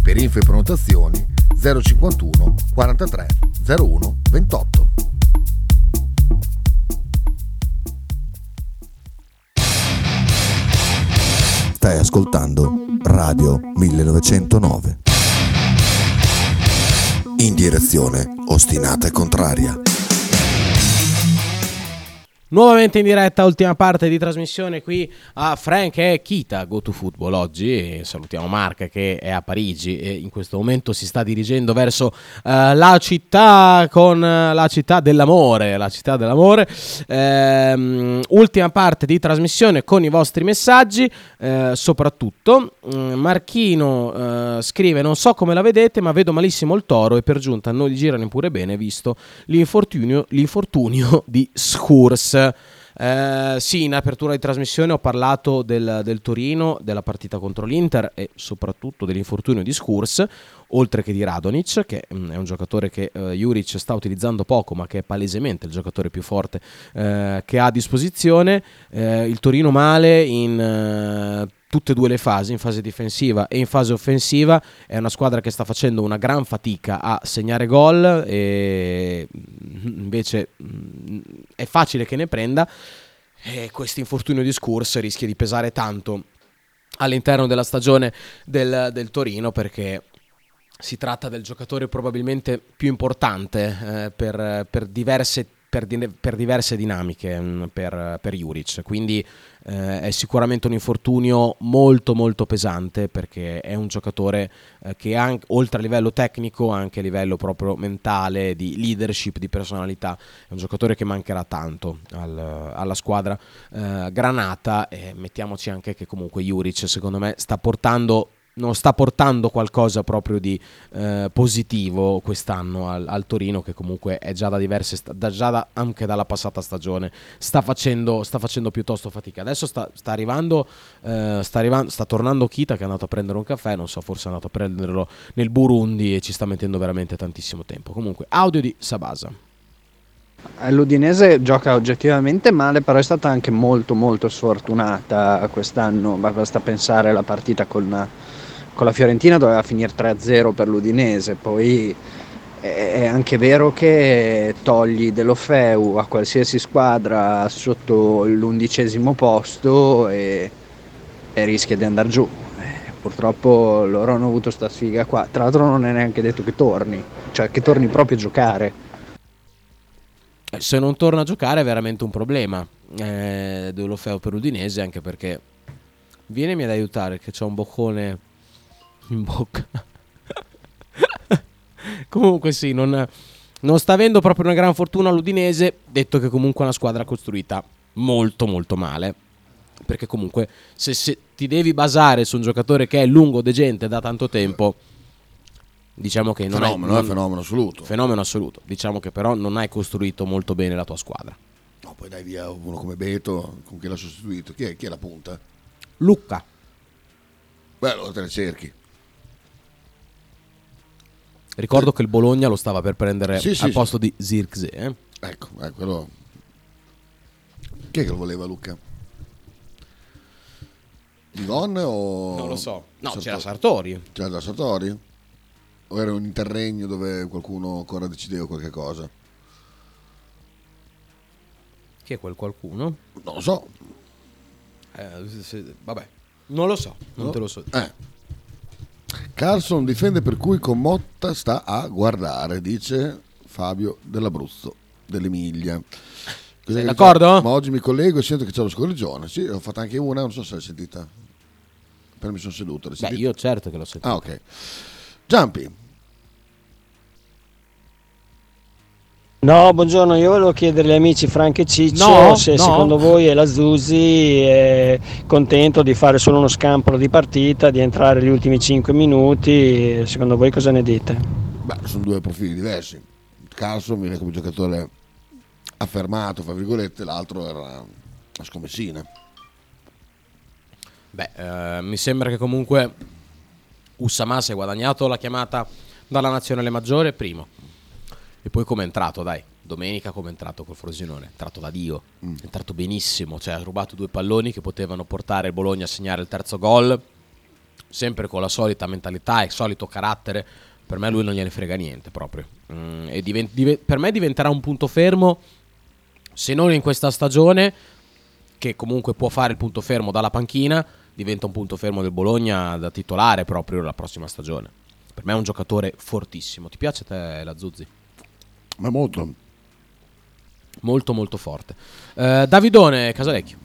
Per info e prenotazioni 051 43 01 28. Stai ascoltando Radio 1909. In direzione ostinata e contraria. Nuovamente in diretta, ultima parte di trasmissione qui a Frank e Kita Go to Football oggi. E salutiamo Mark che è a Parigi e in questo momento si sta dirigendo verso eh, la città con eh, la città dell'amore. La città dell'amore. Ehm, ultima parte di trasmissione con i vostri messaggi, eh, soprattutto. mm, Marchino eh, scrive: Non so come la vedete, ma vedo malissimo il toro e per giunta non gli girano pure bene, visto l'infortunio, l'infortunio di Schurs. Eh, sì, in apertura di trasmissione ho parlato del, del Torino, della partita contro l'Inter e soprattutto dell'infortunio di Schurs, oltre che di Radonic, che mm, è un giocatore che eh, Juric sta utilizzando poco, ma che è palesemente il giocatore più forte eh, che ha a disposizione. Eh, il Torino male in eh, tutte e due le fasi, in fase difensiva e in fase offensiva. È una squadra che sta facendo una gran fatica a segnare gol e mm, invece mm, è facile che ne prenda. E questo infortunio di Scurs rischia di pesare tanto all'interno della stagione del, del Torino perché si tratta del giocatore probabilmente più importante eh, per, per diverse per, di- per diverse dinamiche mm, per, per Juric, quindi eh, è sicuramente un infortunio molto molto pesante perché è un giocatore eh, che anche, oltre a livello tecnico anche a livello proprio mentale, di leadership, di personalità, è un giocatore che mancherà tanto al- alla squadra. Eh, granata e mettiamoci anche che comunque Juric secondo me sta portando non sta portando qualcosa proprio di eh, positivo quest'anno al, al Torino che comunque è già da diverse sta- da- già da- anche dalla passata stagione. Sta facendo, sta facendo piuttosto fatica. Adesso sta, sta arrivando eh, sta arrivando sta tornando Kita che è andato a prendere un caffè. Non so forse è andato a prenderlo nel Burundi e ci sta mettendo veramente tantissimo tempo. Comunque audio di Sabasa. L'Udinese gioca oggettivamente male, però è stata anche molto molto sfortunata quest'anno. Ba- Basta pensare alla partita con, con la Fiorentina, doveva finire 3-0 per l'Udinese. Poi è anche vero che togli dell'Ofeu a qualsiasi squadra sotto l'undicesimo posto e, e rischia di andare giù. Eh, Purtroppo loro hanno avuto sta sfiga qua. Tra l'altro non è neanche detto che torni, cioè che torni proprio a giocare. Eh, se non torna a giocare è veramente un problema eh, dell'Ofeo per l'Udinese anche perché vienimi ad aiutare che c'ho un boccone in bocca comunque sì non, non sta avendo proprio una gran fortuna l'Udinese detto che comunque è una squadra costruita molto molto male perché comunque se, se ti devi basare su un giocatore che è lungo degente da tanto tempo diciamo che non Fenomeno, hai, eh, fenomeno assoluto. fenomeno assoluto diciamo che però non hai costruito molto bene la tua squadra No, poi dai via uno come Beto, con chi l'ha sostituito. Chi è, chi è la punta? Lucca Beh, allora te ne cerchi. Ricordo che il Bologna lo stava per prendere Sì, sì, al sì. posto di Zirkzee eh? Ecco, eh, quello... Chi è che lo voleva Luca? Divon o... Non lo so. No, c'era Sartori. C'era da Sartori? O era un interregno dove qualcuno ancora decideva qualche cosa? chi è quel qualcuno? Non lo so. Eh, se- vabbè non lo so non No? te lo so Eh. Carlson difende per cui con Motta sta a guardare, dice Fabio dell'Abruzzo, dell'Emilia. Cos'è Sei d'accordo? dice? Ma oggi mi collego e sento che c'è lo scorreggione. Sì, ho fatto anche una, non so se l'hai sentita. Appena mi sono seduto. l'hai beh sentita? io certo che l'ho sentito Ah, ok. Giampi. No, buongiorno, io volevo chiedere agli amici Frank e Ciccio No, se no. secondo voi la Zuzzi è contento di fare solo uno scampolo di partita, di entrare gli ultimi 5 minuti, secondo voi cosa ne dite? Beh, sono due profili diversi. Carlson viene come giocatore affermato, fra virgolette, l'altro era una scommessina. Beh, eh, mi sembra che comunque Ussama si è guadagnato la chiamata dalla nazionale maggiore, primo. E poi come è entrato, dai. Domenica come è entrato col Frosinone, è entrato da Dio, Mm. è entrato benissimo, cioè ha rubato due palloni che potevano portare il Bologna a segnare il terzo gol, sempre con la solita mentalità e il solito carattere. Per me lui non gliene frega niente proprio. Mm, e diven- dive- per me diventerà un punto fermo, se non in questa stagione, che comunque può fare il punto fermo dalla panchina, diventa un punto fermo del Bologna da titolare proprio la prossima stagione. Per me è un giocatore fortissimo. Ti piace te la Zuzzi? Ma molto. Molto molto forte. Eh, Davidone Casalecchio.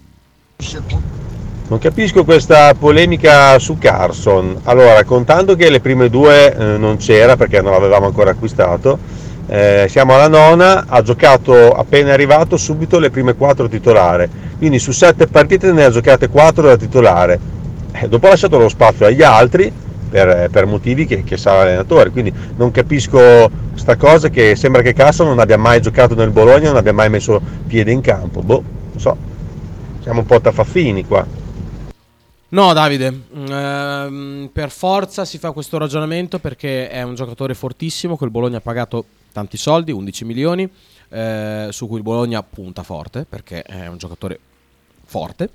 Non capisco questa polemica su Carson. Allora, contando che le prime due eh, non c'era perché non l'avevamo ancora acquistato, eh, siamo alla nona, ha giocato appena arrivato subito le prime quattro titolare, quindi su sette partite ne ha giocate quattro da titolare. Eh, dopo ha lasciato lo spazio agli altri per, per motivi che, che sa l'allenatore, quindi non capisco sta cosa che sembra che Carson non abbia mai giocato nel Bologna, non abbia mai messo piede in campo. Boh, non so, siamo un po' tafaffini qua. No, Davide, mm, ehm, per forza si fa questo ragionamento perché è un giocatore fortissimo il Bologna ha pagato tanti soldi, 11 milioni, eh, su cui il Bologna punta forte perché è un giocatore forte.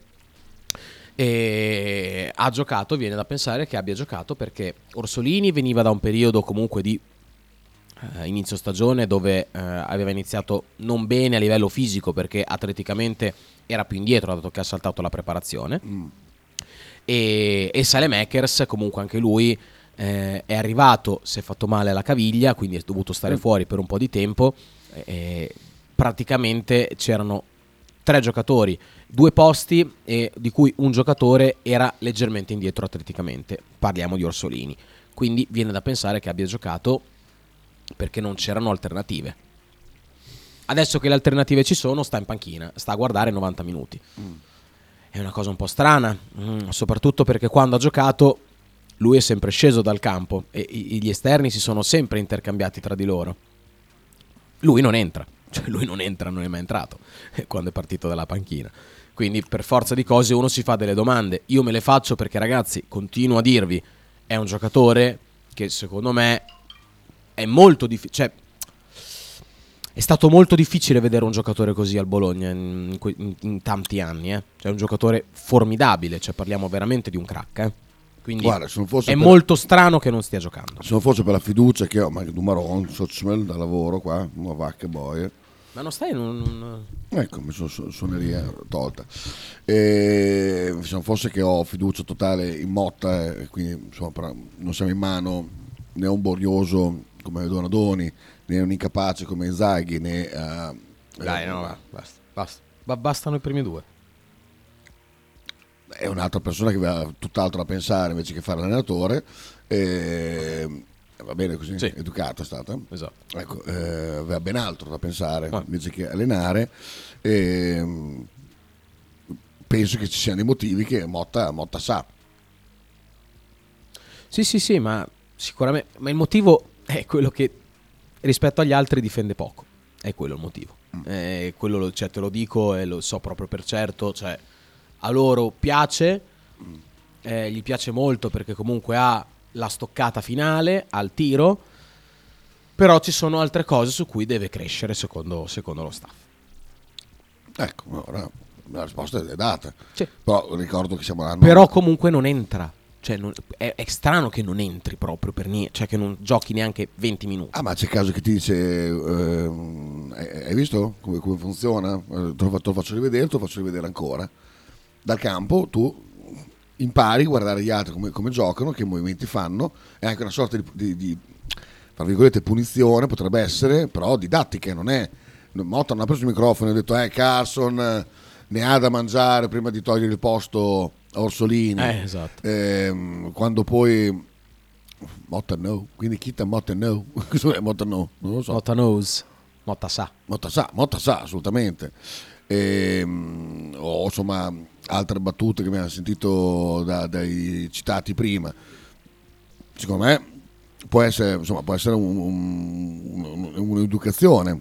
E ha giocato, viene da pensare che abbia giocato perché Orsolini veniva da un periodo comunque di eh, inizio stagione dove eh, aveva iniziato non bene a livello fisico perché atleticamente era più indietro dato che ha saltato la preparazione e, e Salemakers comunque anche lui eh, è arrivato, si è fatto male alla caviglia, quindi è dovuto stare Mm. fuori per un po' di tempo. praticamente c'erano tre giocatori, due posti, e di cui un giocatore era leggermente indietro atleticamente. Parliamo di Orsolini. Quindi viene da pensare che abbia giocato perché non c'erano alternative. Adesso che le alternative ci sono, sta in panchina, sta a guardare 90 minuti. È una cosa un po' strana, mm, soprattutto perché quando ha giocato lui è sempre sceso dal campo e gli esterni si sono sempre intercambiati tra di loro. Lui non entra, cioè lui non entra, non è mai entrato quando è partito dalla panchina. Quindi per forza di cose uno si fa delle domande. Io me le faccio perché ragazzi, continuo a dirvi, è un giocatore che secondo me è molto difficile, cioè è stato molto difficile vedere un giocatore così al Bologna in, in in- tanti anni. Eh. Cioè, è un giocatore formidabile, cioè parliamo veramente di un crack. eh. Quindi Guarda, è per- molto strano che non stia giocando. Se non fosse per la fiducia che ho, ma du Maron, Sochmel da lavoro qua, una vacca boia. Ma non stai in un... un- Ecco, mi sono su- suoneria tolta. E se non fosse che ho fiducia totale in Motta, e quindi insomma, non siamo in mano né un borioso come Donadoni, né un incapace come Zaghi, né a... Dai, no, va, basta. basta. Ba- bastano i primi due. è un'altra persona che aveva tutt'altro da pensare invece che fare l'allenatore. E, va bene così, educata è stata. Esatto. Ecco, eh, aveva ben altro da pensare invece che allenare. E, mm, penso che ci siano dei motivi che Motta, Motta sa. Sì, sì, sì, ma sicuramente. Ma il motivo è quello che rispetto agli altri difende poco. È quello il motivo. È quello lo- cioè, te lo dico e lo so proprio per certo. Cioè, a loro piace, eh, gli piace molto perché comunque ha la stoccata finale, ha il tiro. Però ci sono altre cose su cui deve crescere secondo, secondo lo staff. Ecco, ora la risposta è data. Però ricordo che siamo all'anno... Però comunque non entra. Cioè, non- è, è strano che non entri proprio per niente. Cioè, che non giochi neanche 20 minuti. Ah, ma c'è caso che ti dice: ehm, hai hai visto come, come funziona? Eh, Te lo, fa- te lo faccio rivedere, te lo faccio rivedere ancora. Dal campo tu impari a guardare gli altri come, come giocano, che movimenti fanno, è anche una sorta di, di, di, tra virgolette, punizione, potrebbe essere, però didattica, non è. Motta non ha preso il microfono e ha detto: Eh, Carson eh, ne ha da mangiare prima di togliere il posto a Orsolini. Eh, esatto. Ehm, quando poi Motta no, quindi Kita Motta no. Cos'è Motta no? Non lo so. Motta knows. Motta sa. Motta sa, Motta sa, assolutamente. Ehm, o insomma altre battute che hanno sentito da- dai citati prima. Secondo me può essere, insomma, può essere un- un- un- un'educazione.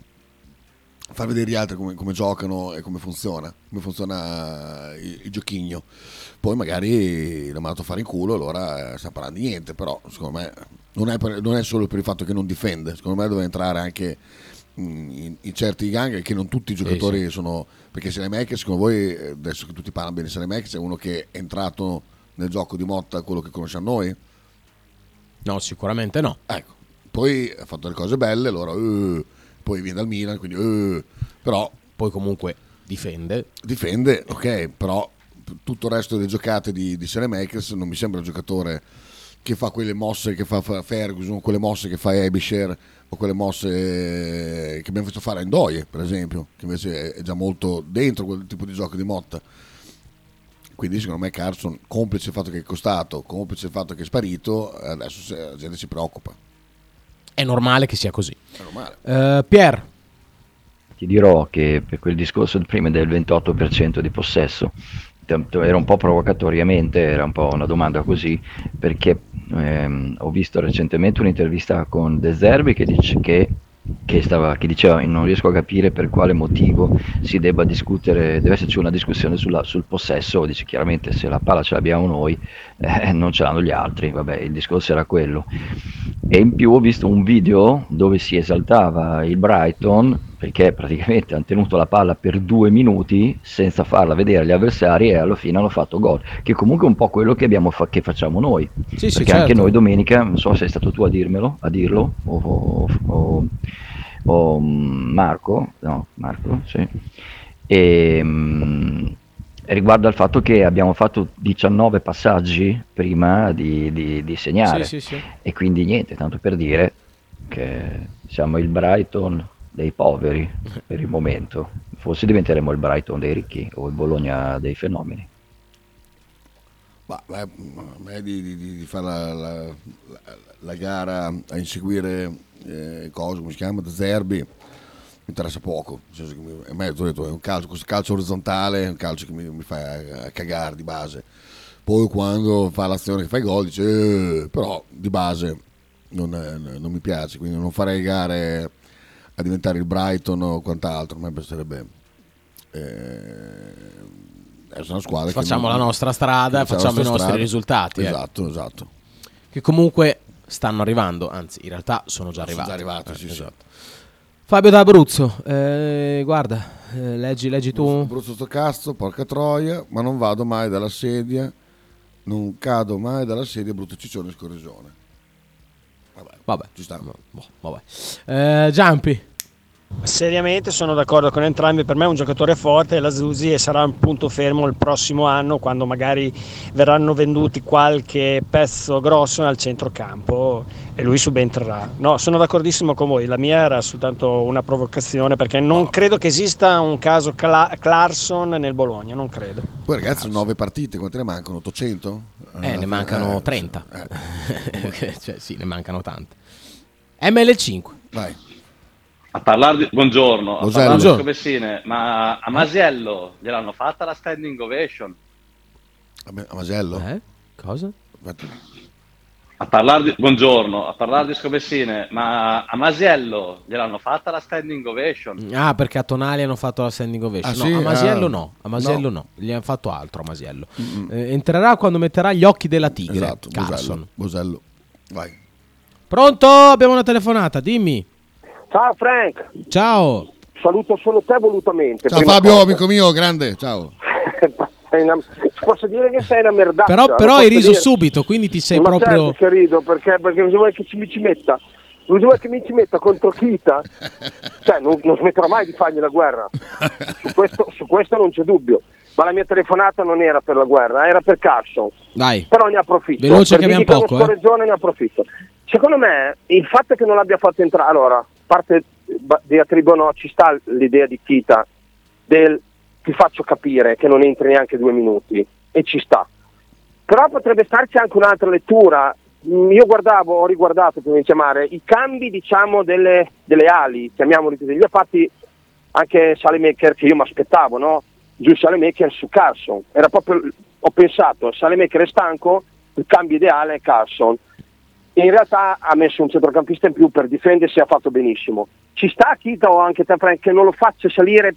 Far vedere gli altri come, come giocano e come funziona, come funziona il, il giochigno. Poi magari l'ha mandato a fare in culo, allora eh, stiamo parlando di niente, però secondo me non è, per- non è solo per il fatto che non difende, secondo me deve entrare anche in, in certi gang che non tutti i giocatori sono perché Selemaker secondo voi eh, adesso che tutti parlano bene di Selemaker è uno che è entrato nel gioco di Motta quello che conosciamo noi? No, sicuramente no. ecco poi ha fatto delle cose belle allora eh, poi viene dal Milan quindi eh, però poi comunque difende. Difende ok però tutto il resto delle giocate di, di Selemaker non mi sembra un giocatore che fa quelle mosse che fa fa Ferguson quelle mosse che fa Ebisher o quelle mosse che abbiamo visto fare a Endoye per esempio che invece è- già molto dentro quel tipo di gioco di Motta. Quindi secondo me Carson complice il fatto che è costato complice il fatto che è sparito adesso la gente si preoccupa. È normale che sia così. è normale. Eh, Pier, Ti dirò che per quel discorso di prima del 28% di possesso, era un po' provocatoriamente, era un po' una domanda così, perché ehm, ho visto recentemente un'intervista con De Zerbi che dice che, che stava, che diceva non riesco a capire per quale motivo si debba discutere, deve esserci una discussione sulla- sul possesso, dice chiaramente se la palla ce l'abbiamo noi, eh, non ce l'hanno gli altri, vabbè il discorso era quello. E in più ho visto un video dove si esaltava il Brighton perché praticamente hanno tenuto la palla per due minuti senza farla vedere agli avversari e alla fine hanno fatto gol, che comunque è un po' quello che, abbiamo fa- che facciamo noi. Sì, sì, perché anche certo. noi domenica, non so se sei stato tu a dirmelo, a dirlo, o, o- o- Marco, no, Marco, sì. E, mm, riguardo al fatto che abbiamo fatto 19 passaggi prima di, di- di segnare Sì, sì, sì. e quindi niente, tanto per dire che siamo il Brighton dei poveri per il momento, forse diventeremo il Brighton dei ricchi o il Bologna dei fenomeni. Ma beh, a me di, di- di- fare la, la- la- la gara a inseguire eh, cosa, si chiama, Zerbi, mi interessa poco. Mi- a me, detto, è un calcio, questo calcio orizzontale è un calcio che mi, mi fa eh, cagare di base. Poi quando fa l'azione che fa i gol dice, "Eh", però di base non, eh, non mi piace, quindi non farei gare a diventare il Brighton o quant'altro, a me piacerebbe... Eh, essere una squadra che Facciamo non- la nostra strada, facciamo la i nostra nostri strada. risultati, eh. Esatto, esatto. che comunque stanno arrivando, anzi in realtà sono già Sono arrivati. già arrivati, Eh, sì, sì. esatto. Fabio d'Abruzzo, eh, guarda, eh, leggi, leggi tu. Abruzzo sto cazzo, porca troia, ma non vado mai dalla sedia, non cado mai dalla sedia, brutto ciccione e scorreggione. Vabbè, Vabbè. ci sta. Boh, vabbè. Eh, Giampi, Seriamente sono d'accordo con entrambi, per me è un giocatore forte, la Zusi e sarà un punto fermo il prossimo anno quando magari verranno venduti qualche pezzo grosso nel centrocampo e lui subentrerà. No, sono d'accordissimo con voi, la mia era soltanto una provocazione perché non credo che esista un caso Cla- Clarkson nel Bologna, non credo. Poi ragazzi, sono nove partite, quante ne mancano? 800? eh, ne mancano Eh, 30. eh. cioè, sì, ne mancano tante. ML5. Vai. A parlare di... Buongiorno, a Buongiorno. parlare di. Scobessine, ma a Masiello gliel'hanno fatta la standing ovation? A Masello? Eh? Cosa? A parlare di... Buongiorno, a parlare di Scobessine, ma a Masiello gliel'hanno fatta la standing ovation? Ah, perché a Tonali hanno fatto la standing ovation. Ah, no, sì? a Masiello Ah. no. A Masiello No. no. Gli hanno fatto altro a Masiello. Eh, entrerà quando metterà gli occhi della tigre. Esatto, Carson. Bosello. Bosello. Vai. Pronto? Abbiamo una telefonata, dimmi. Ciao Frank, Ciao. saluto solo te volutamente. Ciao Fabio, cosa. amico mio, grande, ciao. Una- Posso dire che sei una merdaccia. Però, però hai riso dire. subito, quindi ti sei Ma proprio... certo che rido, perché, perché non vuoi che ci, mi ci metta. Non vuoi che mi ci metta contro Kita? Cioè, non, non smetterò mai di fargli la guerra. Su questo, su questo non c'è dubbio. Ma la mia telefonata non era per la guerra, era per Carson. Dai. Però ne approfitto. Veloce Per che abbiamo poco, eh. ne approfitto. Secondo me il fatto che non l'abbia fatto entrare, allora, parte ba- diatribo no, ci sta l'idea di Kita del ti faccio capire che non entri neanche due minuti e ci sta. Però potrebbe starci anche un'altra lettura mh, io guardavo, ho riguardato prima di chiamare i cambi diciamo delle, delle ali, chiamiamoli così, li ha fatti anche Salemaker che io mi aspettavo, no? Giù Salemaker su Carson. Era proprio, ho pensato, Salemaker è stanco, il cambio ideale è Carson. In realtà ha messo un centrocampista in più per difendersi e ha fatto benissimo. Ci sta Kita o anche te Frank che non lo faccia salire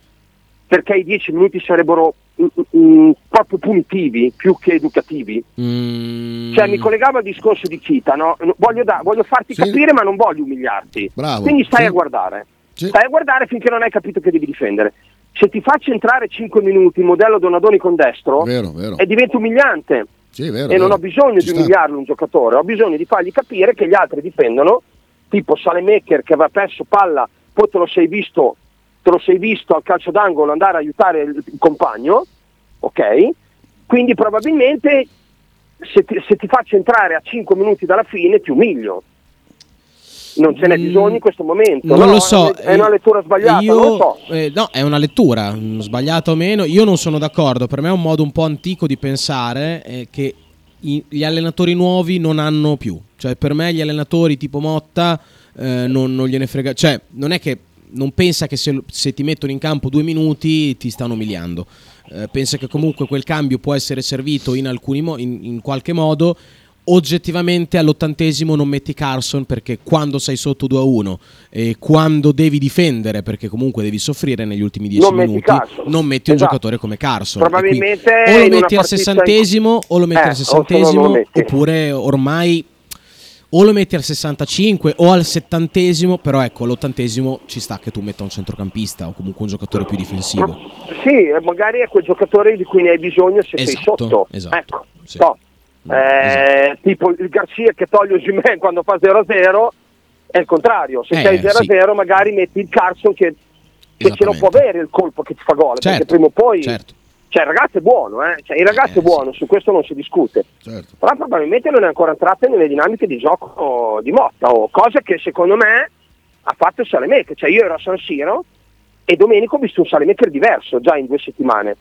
perché i dieci minuti sarebbero mm, mm, proprio punitivi più che educativi. Mm. Cioè mi collegavo al discorso di Kita, no? voglio, da- voglio farti capire ma non voglio umiliarti. Bravo, Quindi stai sì. a guardare. Stai a guardare finché non hai capito che devi difendere. Se ti faccio entrare 5 minuti modello Donadoni con destro, Vero, vero. e diventa umiliante. Sì, vero, e non vero. ho bisogno Ci di sta. umiliarlo un giocatore, ho bisogno di fargli capire che gli altri difendono, tipo Salemaker che aveva perso palla, poi te lo sei visto, te lo sei visto al calcio d'angolo andare a aiutare il il compagno, ok? Quindi probabilmente se ti, se ti faccio entrare a 5 minuti dalla fine ti umilio. Non ce n'è bisogno in questo momento. Non no? lo so. È una lettura sbagliata, Io- non lo so. eh, no, è una lettura, mh, sbagliata o meno. Io non sono d'accordo. Per me è un modo un po' antico di pensare eh, che i- gli allenatori nuovi non hanno più. Cioè, per me gli allenatori tipo Motta eh, non, non gliene frega. Cioè, non è che non pensa che se, se ti mettono in campo due minuti ti stanno umiliando. Eh, pensa che comunque quel cambio può essere servito in, alcuni mo- in, in qualche modo. Oggettivamente all'ottantesimo non metti Carson perché quando sei sotto 2 a 1 e quando devi difendere perché comunque devi soffrire negli ultimi 10 Non metti minuti Carson. non metti un Esatto. giocatore come Carson. Probabilmente o in lo metti al in- sessantesimo o lo metti Eh, al no sessantesimo metti. oppure ormai o lo metti al 65 o al settantesimo però ecco all'ottantesimo ci sta che tu metta un centrocampista o comunque un giocatore più difensivo. Sì, magari è quel giocatore di cui ne hai bisogno se sei Esatto, sotto. esatto, Ecco, so. Eh, Tipo il Garcia che toglie Osimhen quando fa 0-0 è il contrario. Se Eh, sei 0-0 magari metti il Carson che, che ce lo può avere il colpo che ti fa gol. Certo, perché prima o poi... certo. Cioè il ragazzo è buono, eh? cioè, il ragazzo è buono, su questo non si discute. Certo. Però probabilmente non è ancora entrato nelle dinamiche di gioco di Motta, o cosa che secondo me ha fatto il Salemaker. Cioè io ero a San Siro e domenica ho visto un Salemaker diverso già in due settimane.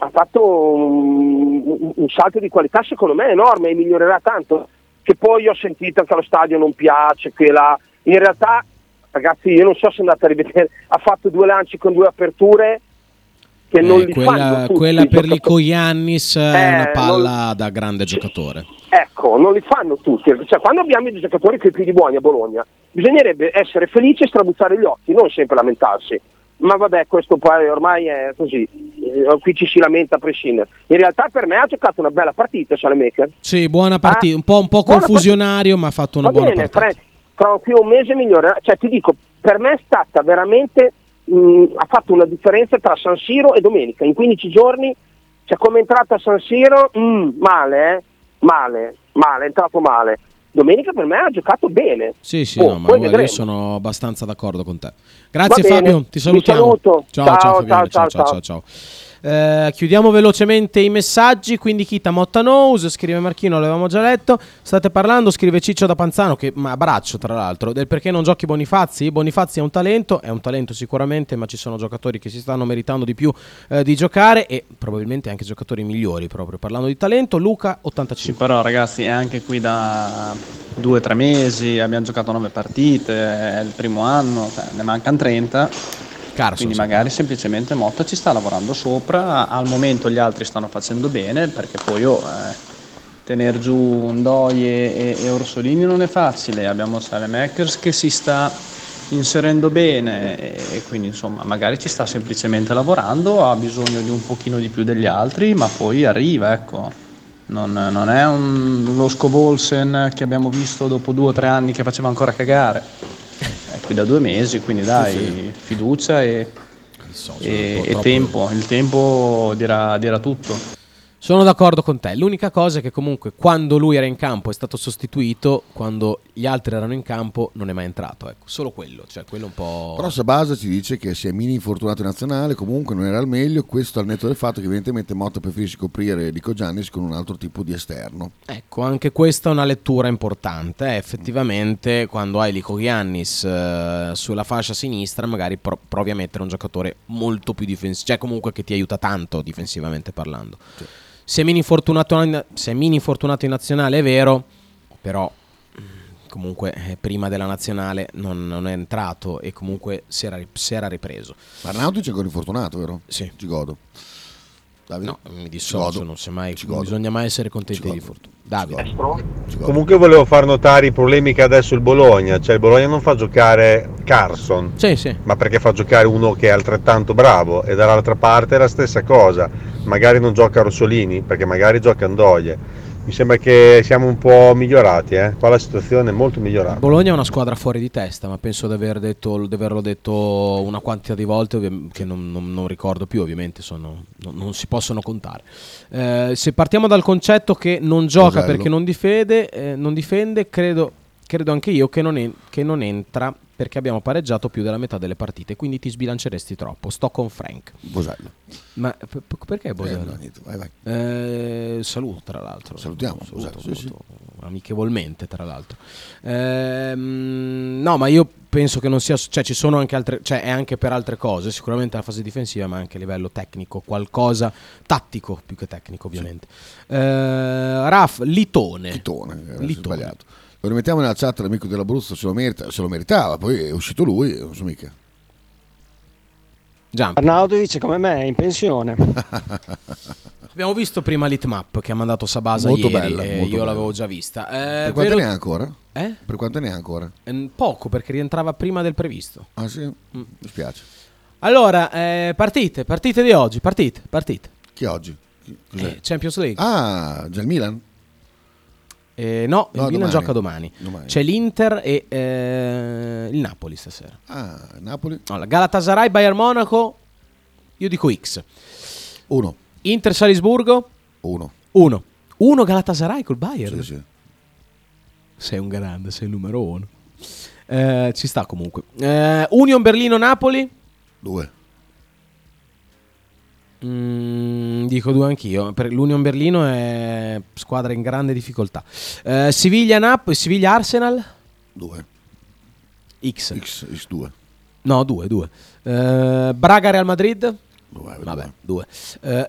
Ha fatto un, un- un salto di qualità secondo me enorme e migliorerà tanto. Che poi ho sentito che allo stadio non piace, che la... in realtà ragazzi io non so se andate a rivedere, ha fatto due lanci con due aperture che non Eh, li fanno quella, tutti quella per giocatori. Lico Iannis è Eh, una palla da grande giocatore. Ecco, non li fanno tutti. Cioè, quando abbiamo i giocatori con i piedi buoni a Bologna, bisognerebbe essere felici e strabuzzare gli occhi, non sempre lamentarsi. Ma vabbè, questo poi ormai è così. Eh, qui ci si lamenta a prescindere. In realtà per me ha giocato una bella partita Salemaker. Sì, buona partita, un po', un po' Ah, confusionario, ma ha fatto una Va buona bene, partita. Tra qui un mese migliore. Cioè, ti dico, per me è stata veramente. mh, ha fatto una differenza tra San Siro e domenica. In 15 giorni, cioè, come è entrato a San Siro, mh, male, eh? Male, male, è entrato male. Domenica per me ha giocato bene. Sì, sì, Oh, no, ma io sono abbastanza d'accordo con te. Grazie Fabio, ti salutiamo. Ciao, Ciao, ciao, Fabiano, ciao, ciao, ciao, ciao. ciao. Eh, chiudiamo velocemente i messaggi. Quindi, Kita Motta Nose, scrive Marchino, l'avevamo già letto. State parlando, scrive Ciccio da Panzano, che ma abbraccio tra l'altro, del perché non giochi Bonifazzi. Bonifazzi è un talento, è un talento sicuramente, ma ci sono giocatori che si stanno meritando di più eh, di giocare e probabilmente anche giocatori migliori. Proprio parlando di talento, Luca 85. Sì, però ragazzi è anche qui da due o tre mesi, abbiamo giocato nove partite, è il primo anno, cioè, ne mancano 30. Quindi magari semplicemente Motta ci sta lavorando sopra, al momento gli altri stanno facendo bene perché poi oh, eh, tenere giù un Doi e, e- Orsolini non è facile, abbiamo Salemakers che si sta inserendo bene e, e quindi insomma magari ci sta semplicemente lavorando, ha bisogno di un pochino di più degli altri ma poi arriva ecco. Non, non è un, lo Scovolsen che abbiamo visto dopo due o tre anni che faceva ancora cagare. È qui da due mesi, quindi dai, sì. fiducia e, e- e troppo- tempo. Il tempo dirà, dirà tutto. Sono d'accordo con te. L'unica cosa è che comunque quando lui era in campo è stato sostituito, quando gli altri erano in campo non è mai entrato. Ecco, solo quello, cioè quello un po'... Però Sabasa ci dice che si è mini infortunato in nazionale, comunque non era al meglio, questo al netto del fatto che evidentemente Motta preferisce coprire Dico Giannis con un altro tipo di esterno. Ecco, anche questa è una lettura importante. eh. Effettivamente, quando hai Lico Giannis eh, sulla fascia sinistra, magari pro- provi a mettere un giocatore molto più difensivo, cioè comunque che ti aiuta tanto difensivamente parlando. Semini infortunato, in- Semini infortunato in nazionale è vero, però comunque eh, prima della nazionale non, non è entrato e comunque si era, si era ripreso. Arnautovic è ancora infortunato, vero? Sì. Ci godo. Davide? No, mi dissocio, non, si mai- non bisogna mai essere contenti di fortuna. Davide. Comunque volevo far notare i problemi che ha adesso il Bologna, cioè il Bologna non fa giocare Carson, Sì, sì. ma perché fa giocare uno che è altrettanto bravo e dall'altra parte è la stessa cosa, magari non gioca Rossolini perché magari gioca Andoie. Mi sembra che siamo un po' migliorati, eh? qua la situazione è molto migliorata. Bologna è una squadra fuori di testa, ma penso di, aver detto, di averlo detto una quantità di volte che non, non- non ricordo più, ovviamente sono- non, non si possono contare. Eh, se partiamo dal concetto che non gioca Rosello. perché non difende, eh, non difende credo, credo anche io che non, en- che non entra perché abbiamo pareggiato più della metà delle partite, quindi ti sbilanceresti troppo. Sto con Frank. Bosello. Ma p- p- perché Bosello? Eh, no, niente, vai, vai. Eh, saluto tra l'altro. Salutiamo, Saluto, Bosello, sì, saluto, amichevolmente tra l'altro. Ehm, no, ma io penso che non sia, cioè ci sono anche altre, cioè è anche per altre cose, sicuramente la fase difensiva, ma anche a livello tecnico, qualcosa tattico più che tecnico ovviamente. Eh, Raf, Litone. Litone, era Litone. sbagliato. Lo rimettiamo nella chat l'amico dell'Abruzzo, se lo, merita- se lo meritava, poi è uscito lui, non so mica. Arnautovic come me è in pensione. Abbiamo visto prima l'Hitmap che ha mandato Sabasa Molto ieri, bella, e molto io bella. l'avevo già vista. Eh, per quante vero- ne ha ancora? Eh? Per quante ne ha ancora? Eh, Poco perché rientrava prima del previsto. Ah sì? Mi spiace. Allora, eh, partite, partite di oggi, partite, partite. Chi oggi? Cos'è? Eh, Champions League. Ah, già il Milan? Eh, no, il No, Milan domani. gioca domani. Domani. C'è l'Inter e eh, il Napoli stasera. Ah, Napoli? Allora, Galatasaray, Bayern Monaco, io dico X. 1. Inter Salisburgo? 1. 1. 1 Galatasaray col Bayern? Sì, sì. Sei un grande, sei il numero uno. Eh, ci sta comunque. Eh, Union Berlino-Napoli? 2. Mm, dico due anch'io. Per l'Union Berlino è squadra in grande difficoltà. Eh, Siviglia-Napoli, Siviglia-Arsenal? 2. X. X, X2. No, 2, 2. Braga-Real Madrid? Vabbè, 2.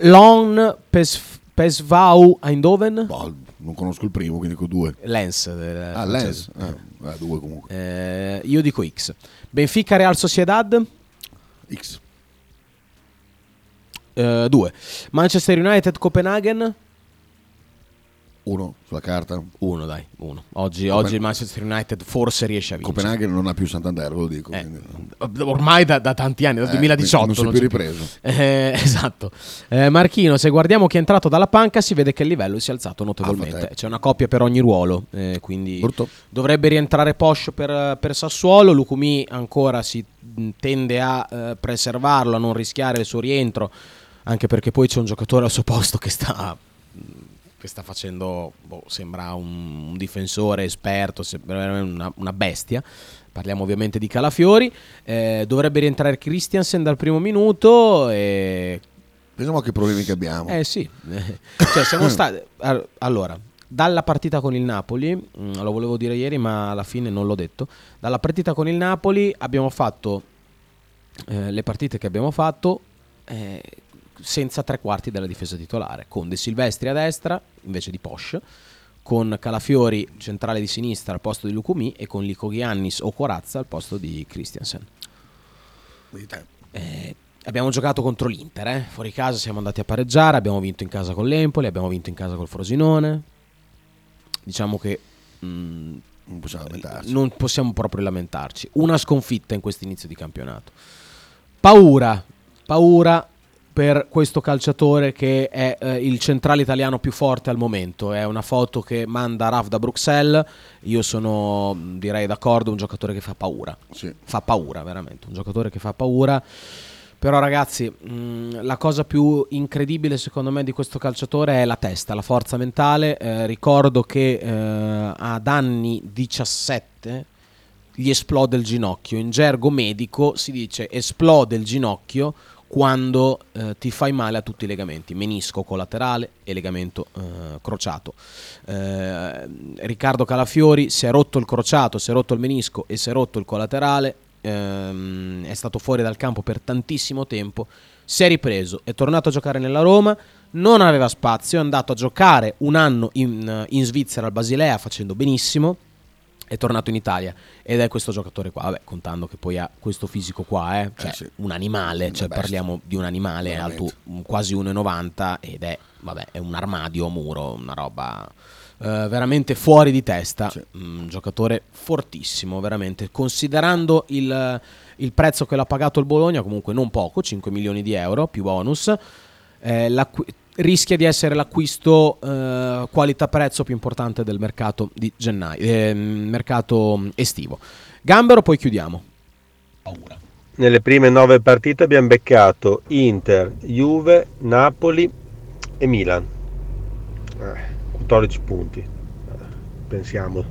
Lon Pes- Pesvau Eindhoven? Boh, non conosco il primo, quindi dico 2. Lens. eh, Ah. Lens? Ah, 2 comunque. Eh, io dico X. Benfica-Real Sociedad? X. 2. Manchester United-Copenaghen? 1 sulla carta. 1, dai, 1. Oggi, Copen- oggi il Manchester United forse riesce a vincere. Copenaghen non ha più Santander, ve lo dico. Eh, Ormai da, da tanti anni, dal Eh, 2018. non si è più ripreso. Eh, esatto. Eh, Marchino, se guardiamo chi è entrato dalla panca, si vede che il livello si è alzato Ah, notevolmente. fate. C'è una coppia per ogni ruolo, eh, quindi dovrebbe rientrare Posh per, per Sassuolo. Lucumi ancora si tende a eh, preservarlo, a non rischiare il suo rientro, anche perché poi c'è un giocatore al suo posto che sta che sta facendo, boh, sembra un, un difensore esperto, una, una bestia. Parliamo ovviamente di Calafiori. Eh, dovrebbe rientrare Christiansen dal primo minuto. E... Pensiamo che problemi che abbiamo. Eh sì, cioè siamo stati... all- Allora, dalla partita con il Napoli, mm, lo volevo dire ieri ma alla fine non l'ho detto, dalla partita con il Napoli abbiamo fatto eh, le partite che abbiamo fatto eh, senza tre quarti della difesa titolare, con De Silvestri a destra invece di Posh, con Calafiori centrale di sinistra al posto di Lucumi e con Lico Giannis o Corazza al posto di Christiansen. Eh, abbiamo giocato contro l'Inter, eh. fuori casa siamo andati a pareggiare, abbiamo vinto in casa con l'Empoli, abbiamo vinto in casa col Frosinone. Diciamo che mm, non, possiamo non possiamo proprio lamentarci. Una sconfitta in questo inizio di campionato. Paura, paura per questo calciatore che è eh, il centrale italiano più forte al momento. È una foto che manda Raf da Bruxelles. Io sono, direi, d'accordo, un giocatore che fa paura. Fa paura, veramente. Un giocatore che fa paura. Però ragazzi, mh, la cosa più incredibile secondo me di questo calciatore è la testa, la forza mentale. Eh, ricordo che eh, ad anni 17 gli esplode il ginocchio. In gergo medico si dice esplode il ginocchio quando eh, ti fai male a tutti i legamenti, menisco collaterale e legamento eh, crociato. Eh, Riccardo Calafiori si è rotto il crociato, si è rotto il menisco e si è rotto il collaterale, ehm, è stato fuori dal campo per tantissimo tempo. si è ripreso, è tornato a giocare nella Roma, non aveva spazio, è andato a giocare un anno in, in Svizzera al Basilea facendo benissimo, è tornato in Italia ed è questo giocatore qua, vabbè, contando che poi ha questo fisico qua, eh, cioè un animale, cioè parliamo di un animale Veramente. alto mm, quasi 1,90 ed è, vabbè, è un armadio muro, una roba eh, veramente fuori di testa, un giocatore fortissimo, veramente, considerando il, il prezzo che l'ha pagato il Bologna, comunque non poco, 5 milioni di euro più bonus, eh, l'acqui- rischia di essere l'acquisto eh, qualità-prezzo più importante del mercato di gennaio, eh, mercato estivo. Gambero, poi chiudiamo. Nelle prime nove partite abbiamo beccato Inter, Juve, Napoli e Milan. Eh, 14 punti. Eh, Pensiamo,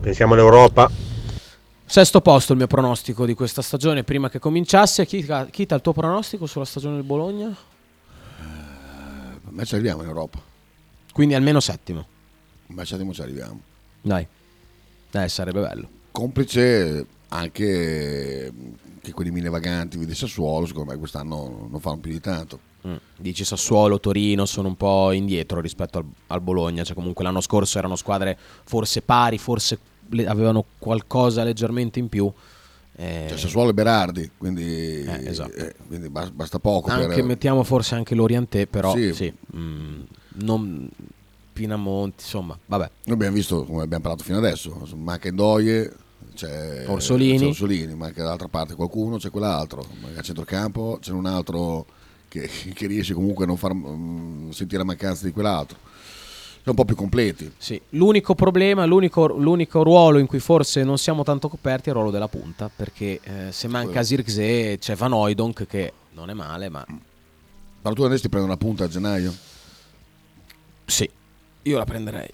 pensiamo all'Europa. Sesto posto il mio pronostico di questa stagione prima che cominciasse. Kita, Kita, il tuo pronostico sulla stagione del Bologna? Ma ci arriviamo in Europa. Quindi almeno settimo. Ma settimo ci arriviamo. Dai. Eh, sarebbe bello. Complice anche che quelli mine vaganti di Sassuolo, secondo me quest'anno non fanno più di tanto. Mm. Dici Sassuolo, Torino sono un po' indietro rispetto al, al Bologna, cioè comunque l'anno scorso erano squadre forse pari, forse avevano qualcosa leggermente in più. Eh, Cioè Sassuolo e Berardi, quindi, esatto. eh, quindi bas- basta poco. anche per... mettiamo forse anche l'Orientè, però Sì. sì, mm, non Pinamonti, insomma, vabbè. Noi abbiamo visto, come abbiamo parlato fino adesso, manca Indoie, c'è Orsolini. c'è Orsolini, manca dall'altra parte qualcuno, c'è quell'altro, manca a centrocampo, c'è un altro che, che riesce comunque a non far mm, sentire la mancanza di quell'altro. Un po' più completi. Sì, l'unico problema, l'unico, l'unico ruolo in cui forse non siamo tanto coperti è il ruolo della punta, perché eh, se manca Zirkzee c'è Van Oydonk che non è male, ma... Ma tu andresti a prendere una punta a gennaio? Sì, io la prenderei.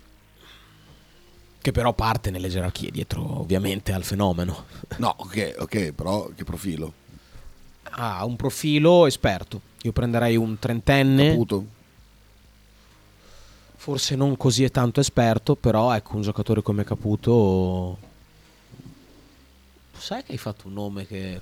Che però parte nelle gerarchie dietro ovviamente al fenomeno. No, ok, ok, però che profilo? Ha un profilo esperto. Io prenderei un trentenne. Caputo? Forse non così è tanto esperto, però ecco un giocatore come Caputo. Sai che hai fatto un nome che.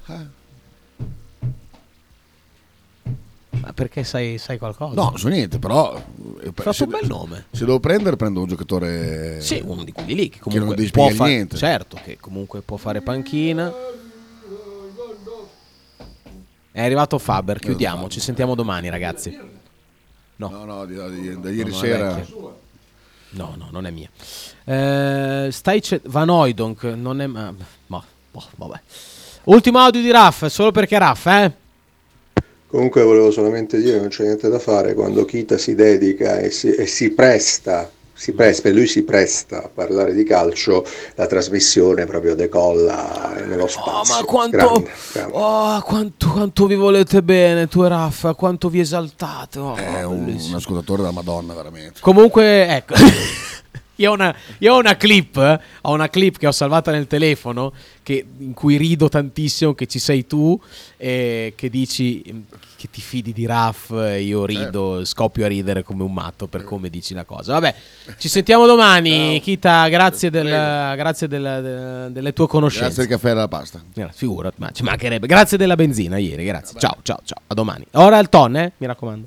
Ma perché sai, sai qualcosa? No, non so niente, però... eh, fatto se- un bel nome. Se devo prendere, prendo un giocatore... Sì, uno di quelli lì che non comunque devi può spiegare fare. niente. Certo, che comunque può fare panchina. È arrivato Faber, chiudiamo, ci sentiamo domani ragazzi. No, no, no, di- di- da ieri non è sera... No, no, non è mia. Eh, stai ce- Van Oydonk non è... Ma, ma- boh, vabbè. Ultimo audio di Raff, solo perché Raff, eh? Comunque volevo solamente dire, non c'è niente da fare, quando Kita si dedica e si, e si presta, si presta, lui si presta a parlare di calcio, la trasmissione proprio decolla nello spazio. ma quanto, Grande, grande. oh, quanto, quanto vi volete bene, tu e Raffa, quanto vi esaltate. oh, È un, un ascoltatore della Madonna, veramente. Comunque, ecco. Io ho, una, io ho una clip, eh, ho una clip che ho salvata nel telefono che- in cui rido tantissimo che ci sei tu e che dici mm, che ti fidi di Raff e io rido, scoppio a ridere come un matto per come dici la cosa. Vabbè, ci sentiamo domani. Kita, grazie, del- grazie del- de- delle tue conoscenze. Grazie del caffè e della pasta. Figurati, ma ci mancherebbe. Grazie della benzina ieri, grazie. Ciao, ciao, ciao. A domani. Ora il ton, eh? Mi raccomando.